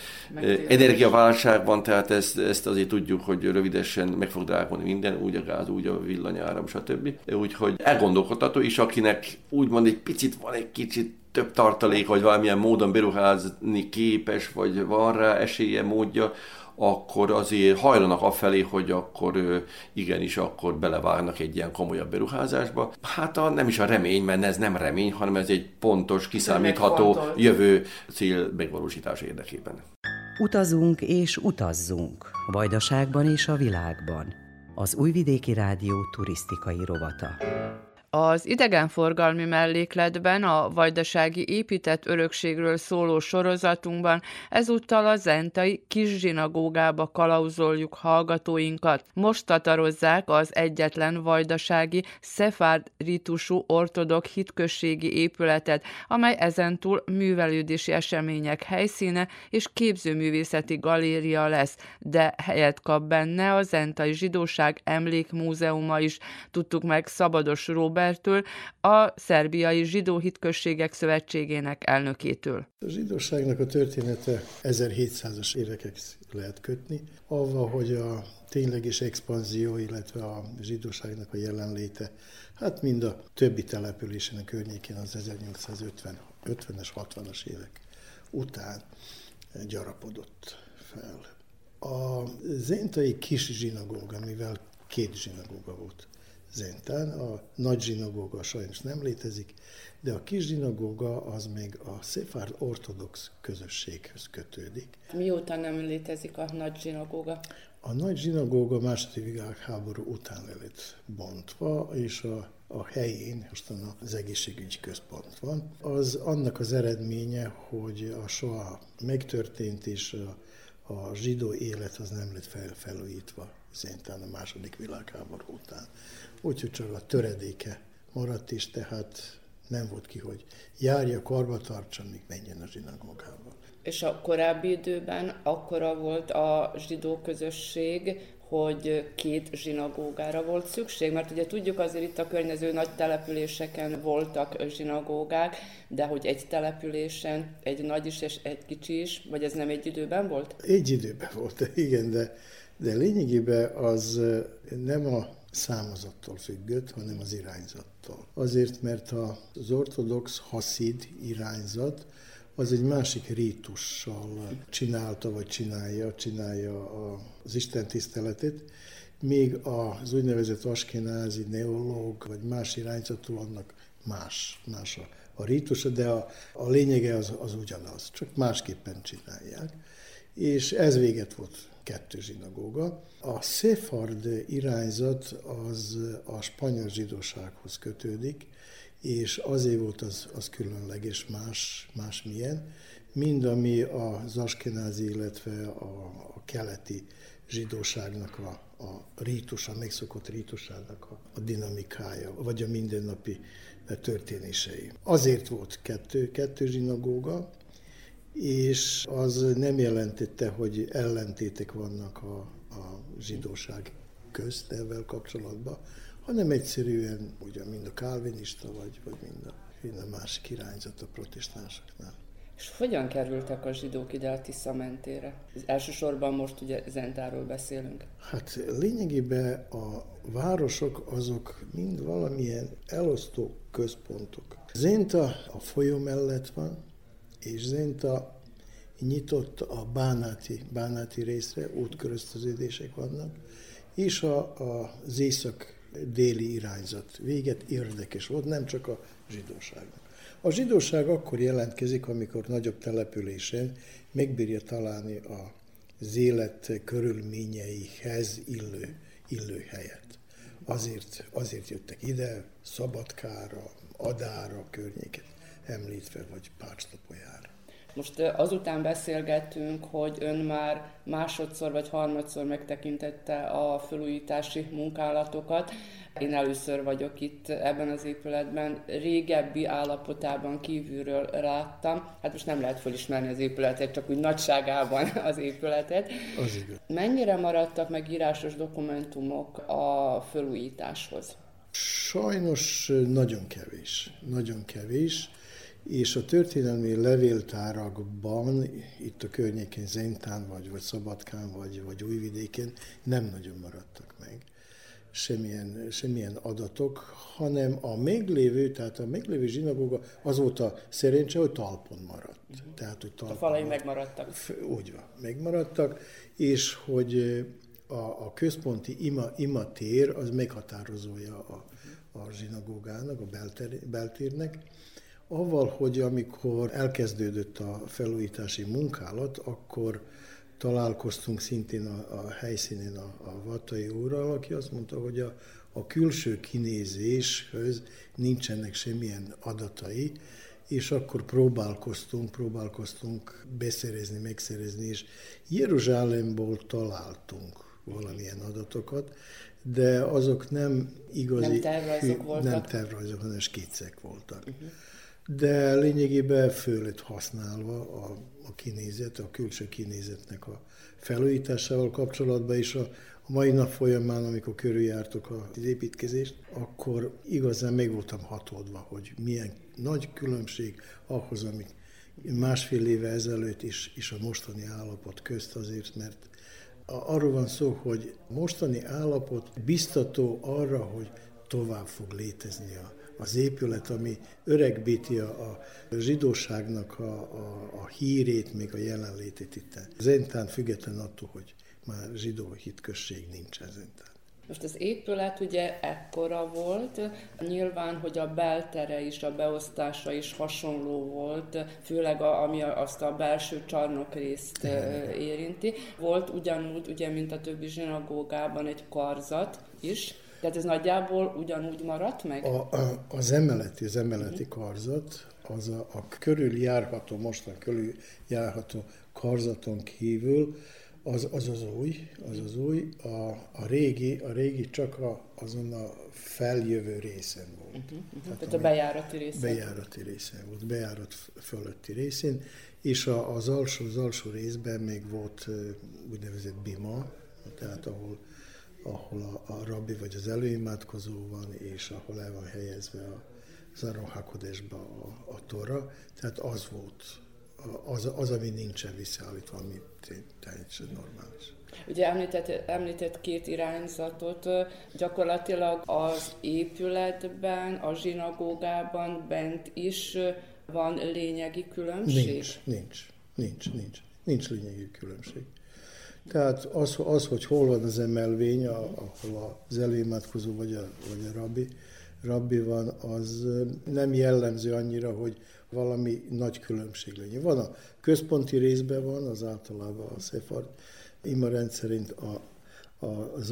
Energiaválság van, tehát ezt, ezt azért tudjuk, hogy rövidesen meg fog drágulni minden, úgy a gáz, úgy a villanyáram, stb. Úgyhogy elgondolkodható is, akinek úgymond egy picit van egy kicsit több tartalék, vagy valamilyen módon beruházni képes, vagy van rá esélye, módja, akkor azért hajlanak afelé, hogy akkor igenis akkor belevágnak egy ilyen komolyabb beruházásba. Hát a, nem is a remény, mert ez nem remény, hanem ez egy pontos, kiszámítható jövő cél megvalósítás érdekében. Utazunk és utazzunk, Vajdaságban és a világban. Az Újvidéki Rádió turisztikai rovata. Az idegenforgalmi mellékletben a vajdasági épített örökségről szóló sorozatunkban ezúttal a zentai kis zsinagógába kalauzoljuk hallgatóinkat. Most tatarozzák az egyetlen vajdasági szefárd ritusú ortodox hitközségi épületet, amely ezentúl művelődési események helyszíne és képzőművészeti galéria lesz, de helyet kap benne a zentai zsidóság emlékmúzeuma is, tudtuk meg Szabados Róbert Robertől, a Szerbiai Zsidó Hitközségek Szövetségének elnökétől. A zsidóságnak a története 1700-as évekig lehet kötni, avval, hogy a tényleges expanzió, illetve a zsidóságnak a jelenléte, hát mind a többi településen a környékén az 1850 50-es, 60-as évek után gyarapodott fel. A zéntai kis zsinagóga, mivel két zsinagóga volt Zentán. A nagy zsinagóga sajnos nem létezik, de a kis zsinagóga az még a szefárd ortodox közösséghez kötődik. Mióta nem létezik a nagy zsinagóga? A nagy zsinagóga második világháború után lett bontva, és a, a helyén, mostan az egészségügyi központ van. Az annak az eredménye, hogy a soha megtörtént, és a, a zsidó élet az nem lett fel, felújítva szintén a második világháború után úgyhogy csak a töredéke maradt is, tehát nem volt ki, hogy járja, karba tartsa, míg menjen a zsinagógába. És a korábbi időben akkora volt a zsidó közösség, hogy két zsinagógára volt szükség, mert ugye tudjuk azért itt a környező nagy településeken voltak zsinagógák, de hogy egy településen egy nagy is és egy kicsi is, vagy ez nem egy időben volt? Egy időben volt, *laughs* igen, de, de lényegében az nem a számozattól függött, hanem az irányzattól. Azért, mert az ortodox haszid irányzat az egy másik rítussal csinálta, vagy csinálja, csinálja az Isten tiszteletét, még az úgynevezett askenázi neológ, vagy más irányzatú annak más, más a, a rítusa, de a, a lényege az, az ugyanaz, csak másképpen csinálják. És ez véget volt kettő zsinagóga. A szefard irányzat az a spanyol zsidósághoz kötődik, és azért volt az, az különleges más, más milyen, mind ami az askenázi, illetve a, a keleti zsidóságnak a, a rítusa, megszokott rítusának a, a dinamikája, vagy a mindennapi történései. Azért volt kettő, kettő zsinagóga, és az nem jelentette, hogy ellentétek vannak a, a zsidóság közt ezzel kapcsolatban, hanem egyszerűen ugye mind a kálvinista, vagy, vagy mind a, mind a másik irányzat a protestánsoknál. És hogyan kerültek a zsidók ide a Tisza mentére? Elsősorban most ugye Zentáról beszélünk. Hát lényegében a városok azok mind valamilyen elosztó központok. Zenta a folyó mellett van, és Zenta nyitott a bánáti, bánáti részre, útköröztöződések vannak, és a, a, az észak déli irányzat véget, érdekes volt, nem csak a zsidóságnak. A zsidóság akkor jelentkezik, amikor nagyobb településen megbírja találni az élet körülményeihez illő, illő helyet. Azért, azért jöttek ide, Szabadkára, Adára, környéket említve, vagy Pácstapolyára. Most azután beszélgettünk, hogy ön már másodszor vagy harmadszor megtekintette a felújítási munkálatokat. Én először vagyok itt ebben az épületben, régebbi állapotában kívülről láttam. Hát most nem lehet felismerni az épületet, csak úgy nagyságában *laughs* az épületet. Az igaz. Mennyire maradtak meg írásos dokumentumok a felújításhoz? Sajnos nagyon kevés, nagyon kevés és a történelmi levéltárakban, itt a környékén Zentán, vagy, vagy Szabadkán, vagy, vagy Újvidéken nem nagyon maradtak meg semmilyen, semmilyen adatok, hanem a meglévő, tehát a meglévő zsinagóga azóta szerencse, hogy talpon maradt. Uh-huh. Tehát, hogy talpon a falai maradt. megmaradtak. Úgy van, megmaradtak, és hogy a, a központi ima, imatér az meghatározója a, a zsinagógának, a beltér, beltérnek, Avval, hogy amikor elkezdődött a felújítási munkálat, akkor találkoztunk szintén a, a helyszínén a, a Vatai úrral, aki azt mondta, hogy a, a külső kinézéshöz nincsenek semmilyen adatai, és akkor próbálkoztunk, próbálkoztunk beszerezni, megszerezni, és Jeruzsálemból találtunk valamilyen adatokat, de azok nem igazi... Nem tervrajzok voltak? Nem tervrajzok, hanem skicek voltak. Uh-huh de lényegében föl használva a, a kinézet, a külső kinézetnek a felújításával kapcsolatban, és a, a mai nap folyamán, amikor körüljártok az építkezést, akkor igazán meg voltam hatódva, hogy milyen nagy különbség ahhoz, amik másfél éve ezelőtt is, is a mostani állapot közt azért, mert arról van szó, hogy mostani állapot biztató arra, hogy tovább fog létezni a az épület, ami öregbíti a, a zsidóságnak a, a, a hírét, még a jelenlétét itt. Zentán független attól, hogy már zsidó hitközség nincs ezentán. Most az épület ugye ekkora volt, nyilván, hogy a beltere is, a beosztása is hasonló volt, főleg a, ami azt a belső csarnok részt érinti. Volt ugyanúgy, ugye, mint a többi zsinagógában egy karzat is, tehát ez nagyjából ugyanúgy maradt meg? A, a, az emeleti, az emeleti karzat, az a, a körül járható, mostan körül járható karzaton kívül, az, az az új, az az új, a, a régi, a régi csak a, azon a feljövő részen volt. Uh-huh, uh-huh. Tehát, Tehát a bejárati részen. Bejárati részen volt, bejárat fölötti részén, és a, az alsó, az alsó részben még volt úgynevezett bima, tehát ahol ahol a, a rabbi vagy az előimádkozó van, és ahol el van helyezve a Zaron a, a tora, tehát az volt, az, az ami nincsen visszaállítva, ami teljesen normális. Ugye említett, említett két irányzatot, gyakorlatilag az épületben, a zsinagógában bent is van lényegi különbség? Nincs, nincs, nincs, nincs, nincs lényegi különbség. Tehát az, az, hogy hol van az emelvény, ahol az előimádkozó vagy a, vagy a rabbi, rabbi van, az nem jellemző annyira, hogy valami nagy különbség legyen. Van a központi részben van, az általában a Szefard ima rendszerint a, a, az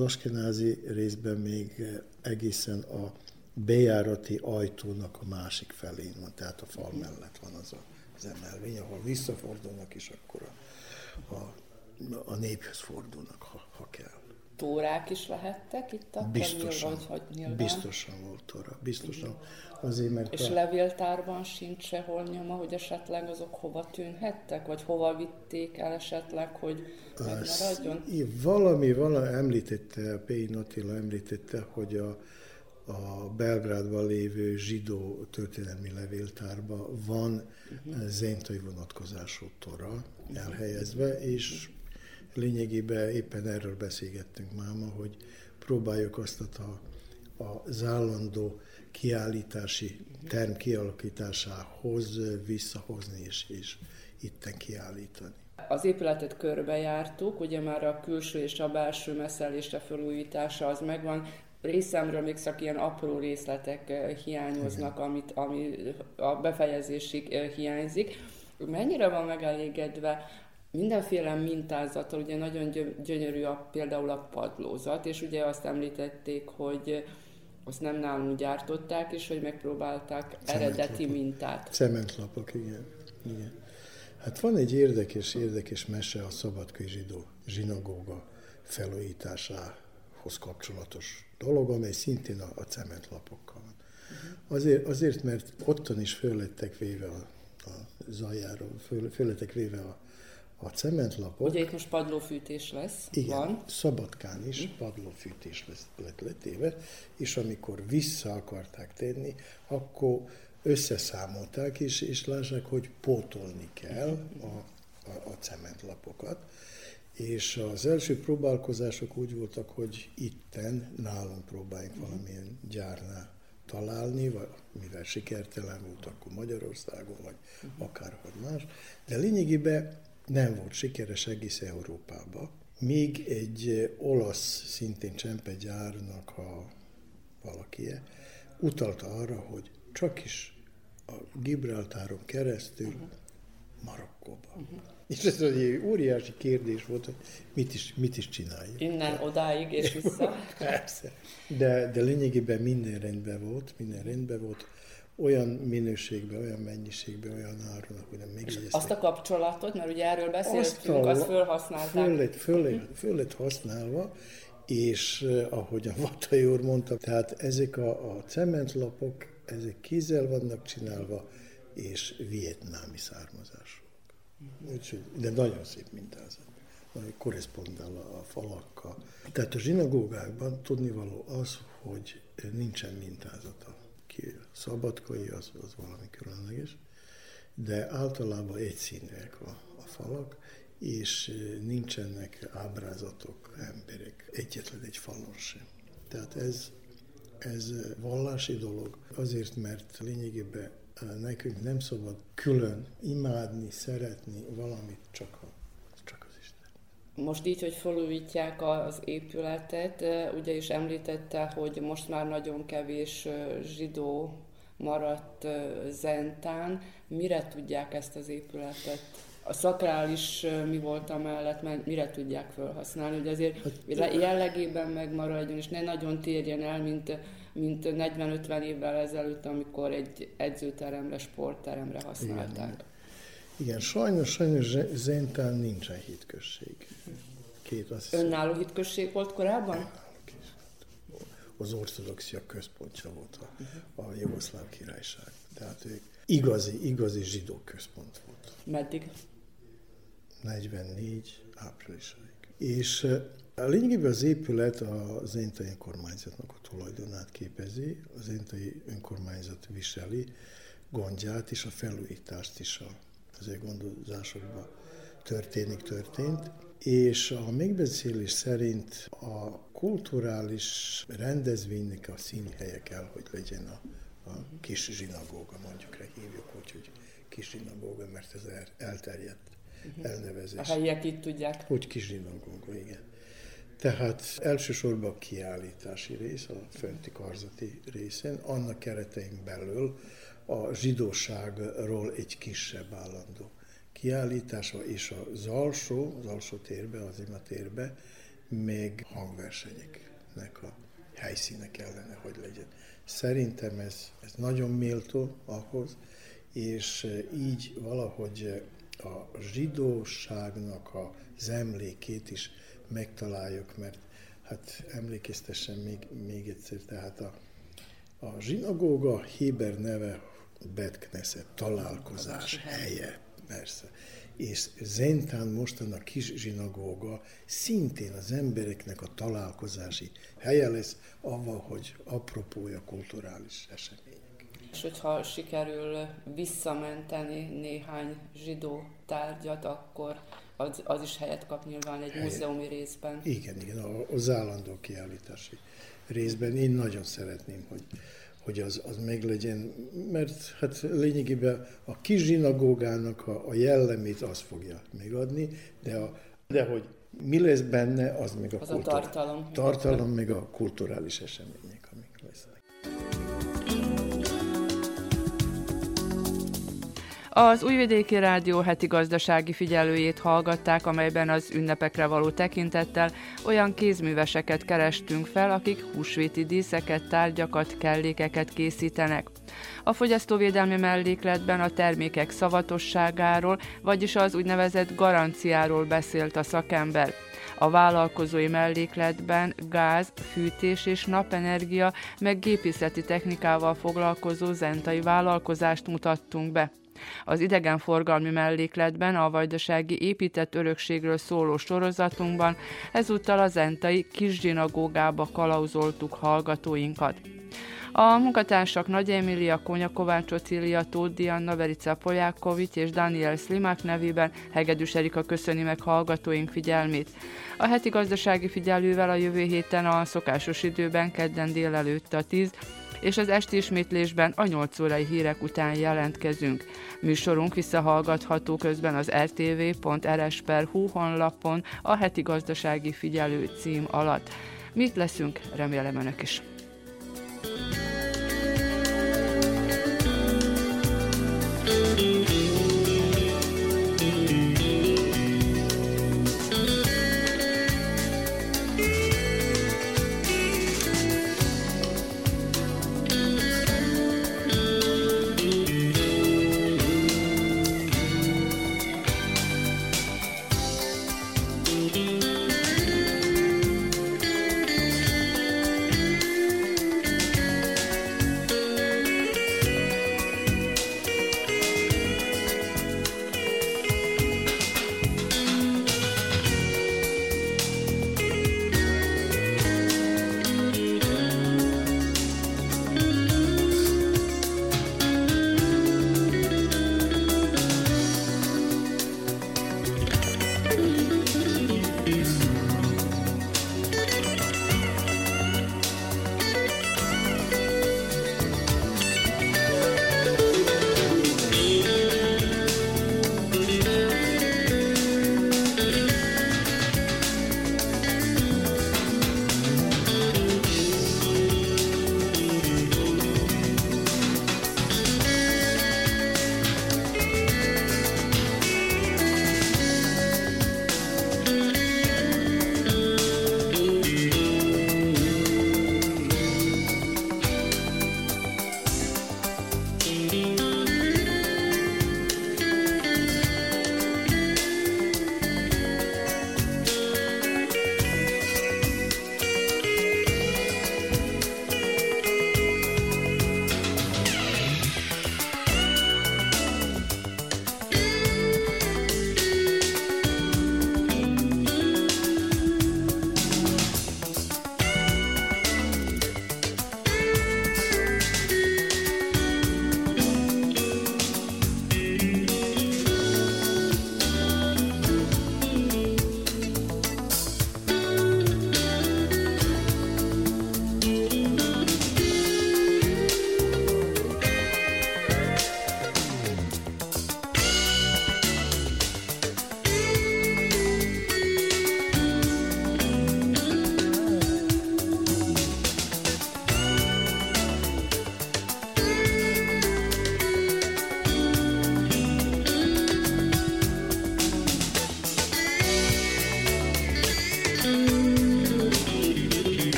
részben még egészen a bejárati ajtónak a másik felén van, tehát a fal mellett van az a, az emelvény, ahol visszafordulnak, és akkor a, a a néphez fordulnak, ha, ha kell. Tórák is lehettek itt akkor biztosan, hogy nyilván? Biztosan volt tóra, biztosan. Azért, mert És a... levéltárban sincs sehol nyoma, hogy esetleg azok hova tűnhettek, vagy hova vitték el esetleg, hogy megmaradjon? Valami, valami említette, Péin Attila említette, hogy a, a Belgrádban lévő zsidó történelmi levéltárban van uh-huh. zentai vonatkozású tora elhelyezve, és lényegében éppen erről beszélgettünk máma, hogy próbáljuk azt a, a zállandó kiállítási term kialakításához visszahozni és, és itten kiállítani. Az épületet körbejártuk, ugye már a külső és a belső messzelésre felújítása az megvan, részemről még csak ilyen apró részletek hiányoznak, amit, ami a befejezésig hiányzik. Mennyire van megelégedve mindenféle mintázattal, ugye nagyon gyönyörű a, például a padlózat, és ugye azt említették, hogy azt nem nálunk gyártották, és hogy megpróbálták eredeti mintát. Cementlapok, igen. igen. Hát van egy érdekes, érdekes mese a szabadkai zsidó zsinagóga felújításához kapcsolatos dolog, amely szintén a, a cementlapokkal van. Uh-huh. Azért, azért, mert ottan is föl lettek véve a, a zajáról, föl, föl lettek véve a, a cementlapok... Ugye itt most padlófűtés lesz, igen, van. Szabadkán is hm. padlófűtés lesz, letéve, és amikor vissza akarták tenni, akkor összeszámolták, és, és lássák, hogy pótolni kell a, a, a cementlapokat. És az első próbálkozások úgy voltak, hogy itten nálunk próbáljunk valamilyen gyárnál találni, vagy mivel sikertelen volt, akkor Magyarországon, vagy akárhogy más. De lényegében nem volt sikeres egész Európába. Még egy olasz, szintén csempegyárnak a valakie utalta arra, hogy csak is a Gibraltáron keresztül uh-huh. Marokkóba. Uh-huh. És ez egy óriási kérdés volt, hogy mit is, mit is csináljuk. Innen *laughs* odáig és vissza. Persze. De, de lényegében minden rendben volt, minden rendben volt olyan minőségben, olyan mennyiségben, olyan áron, hogy nem megjegyezték. Azt a kapcsolatot, mert ugye erről beszéltünk, azt, azt felhasználták. Föl lett, föl, lett, föl lett használva, és eh, ahogy a Vatai úr mondta, tehát ezek a, a cementlapok, ezek kézzel vannak csinálva, és vietnámi származásúak. Úgyhogy, de nagyon szép mintázat korrespondál a falakkal. Tehát a zsinagógákban tudnivaló az, hogy nincsen mintázata ki szabadkai, az, az valami különleges, de általában egyszínűek a, a falak, és nincsenek ábrázatok, emberek, egyetlen egy falon sem. Tehát ez, ez vallási dolog, azért, mert lényegében nekünk nem szabad külön imádni, szeretni valamit, csak most így, hogy felújítják az épületet, ugye is említette, hogy most már nagyon kevés zsidó maradt Zentán. Mire tudják ezt az épületet? A szakrális mi volt a mellett, mert mire tudják felhasználni, hogy azért hát, jellegében megmaradjon, és ne nagyon térjen el, mint, mint 40-50 évvel ezelőtt, amikor egy edzőteremre, sportteremre használták. Igen. Igen, sajnos, sajnos Zentán nincsen hitközség. Két, azt hiszem, Önálló hitközség volt korábban? Az ortodoxia központja volt a, a Jugoszláv királyság. Tehát ők igazi, igazi zsidó központ volt. Meddig? 44 áprilisáig. És a lényegében az épület az Entai önkormányzatnak a tulajdonát képezi, az Entai önkormányzat viseli gondját és a felújítást is a az ő gondozásokban történik, történt. És a megbeszélés szerint a kulturális rendezvénynek a színhelye kell, hogy legyen a, a kis zsinagóga, mondjuk rá hívjuk úgy, hogy kis zsinagóga, mert ez elterjedt uh-huh. elnevezés. A helyiek itt tudják. Hogy kis zsinagóga, igen. Tehát elsősorban a kiállítási rész, a fönti karzati részen, annak keretein belül a zsidóságról egy kisebb állandó kiállítása, és az alsó, az alsó térbe, az ima térbe, még hangversenyeknek a helyszíne kellene, hogy legyen. Szerintem ez, ez nagyon méltó ahhoz, és így valahogy a zsidóságnak az emlékét is megtaláljuk, mert hát emlékeztessen még, még egyszer, tehát a, a zsinagóga Héber neve Bet Knesset, találkozás helye, persze. És Zentán mostan a kis zsinagóga szintén az embereknek a találkozási helye lesz, avval, hogy apropója kulturális események. És hogyha sikerül visszamenteni néhány zsidó tárgyat, akkor az, az is helyet kap nyilván egy helyet. múzeumi részben. Igen, igen, az állandó kiállítási részben. Én nagyon szeretném, hogy hogy az, az meglegyen, mert hát lényegében a kis zsinagógának a, a jellemét az fogja megadni, de, a, de hogy Mi lesz benne, az még a, az kultúr... a tartalom. Tartalom, még a kulturális események, Az Újvidéki Rádió heti gazdasági figyelőjét hallgatták, amelyben az ünnepekre való tekintettel olyan kézműveseket kerestünk fel, akik húsvéti díszeket, tárgyakat, kellékeket készítenek. A fogyasztóvédelmi mellékletben a termékek szavatosságáról, vagyis az úgynevezett garanciáról beszélt a szakember. A vállalkozói mellékletben gáz, fűtés és napenergia, meg gépészeti technikával foglalkozó zentai vállalkozást mutattunk be. Az idegenforgalmi mellékletben a vajdasági épített örökségről szóló sorozatunkban ezúttal a zentai zsinagógába kalauzoltuk hallgatóinkat. A munkatársak Nagy Emília, Konya Kovács Ocília, Tóth Diana, Verica Polyákovics és Daniel Slimák nevében Hegedűs Erika köszöni meg hallgatóink figyelmét. A heti gazdasági figyelővel a jövő héten a szokásos időben kedden délelőtt a 10 és az esti ismétlésben a 8 órai hírek után jelentkezünk. Műsorunk visszahallgatható közben az rtv.rs.hu honlapon a heti gazdasági figyelő cím alatt. Mit leszünk, remélem önök is.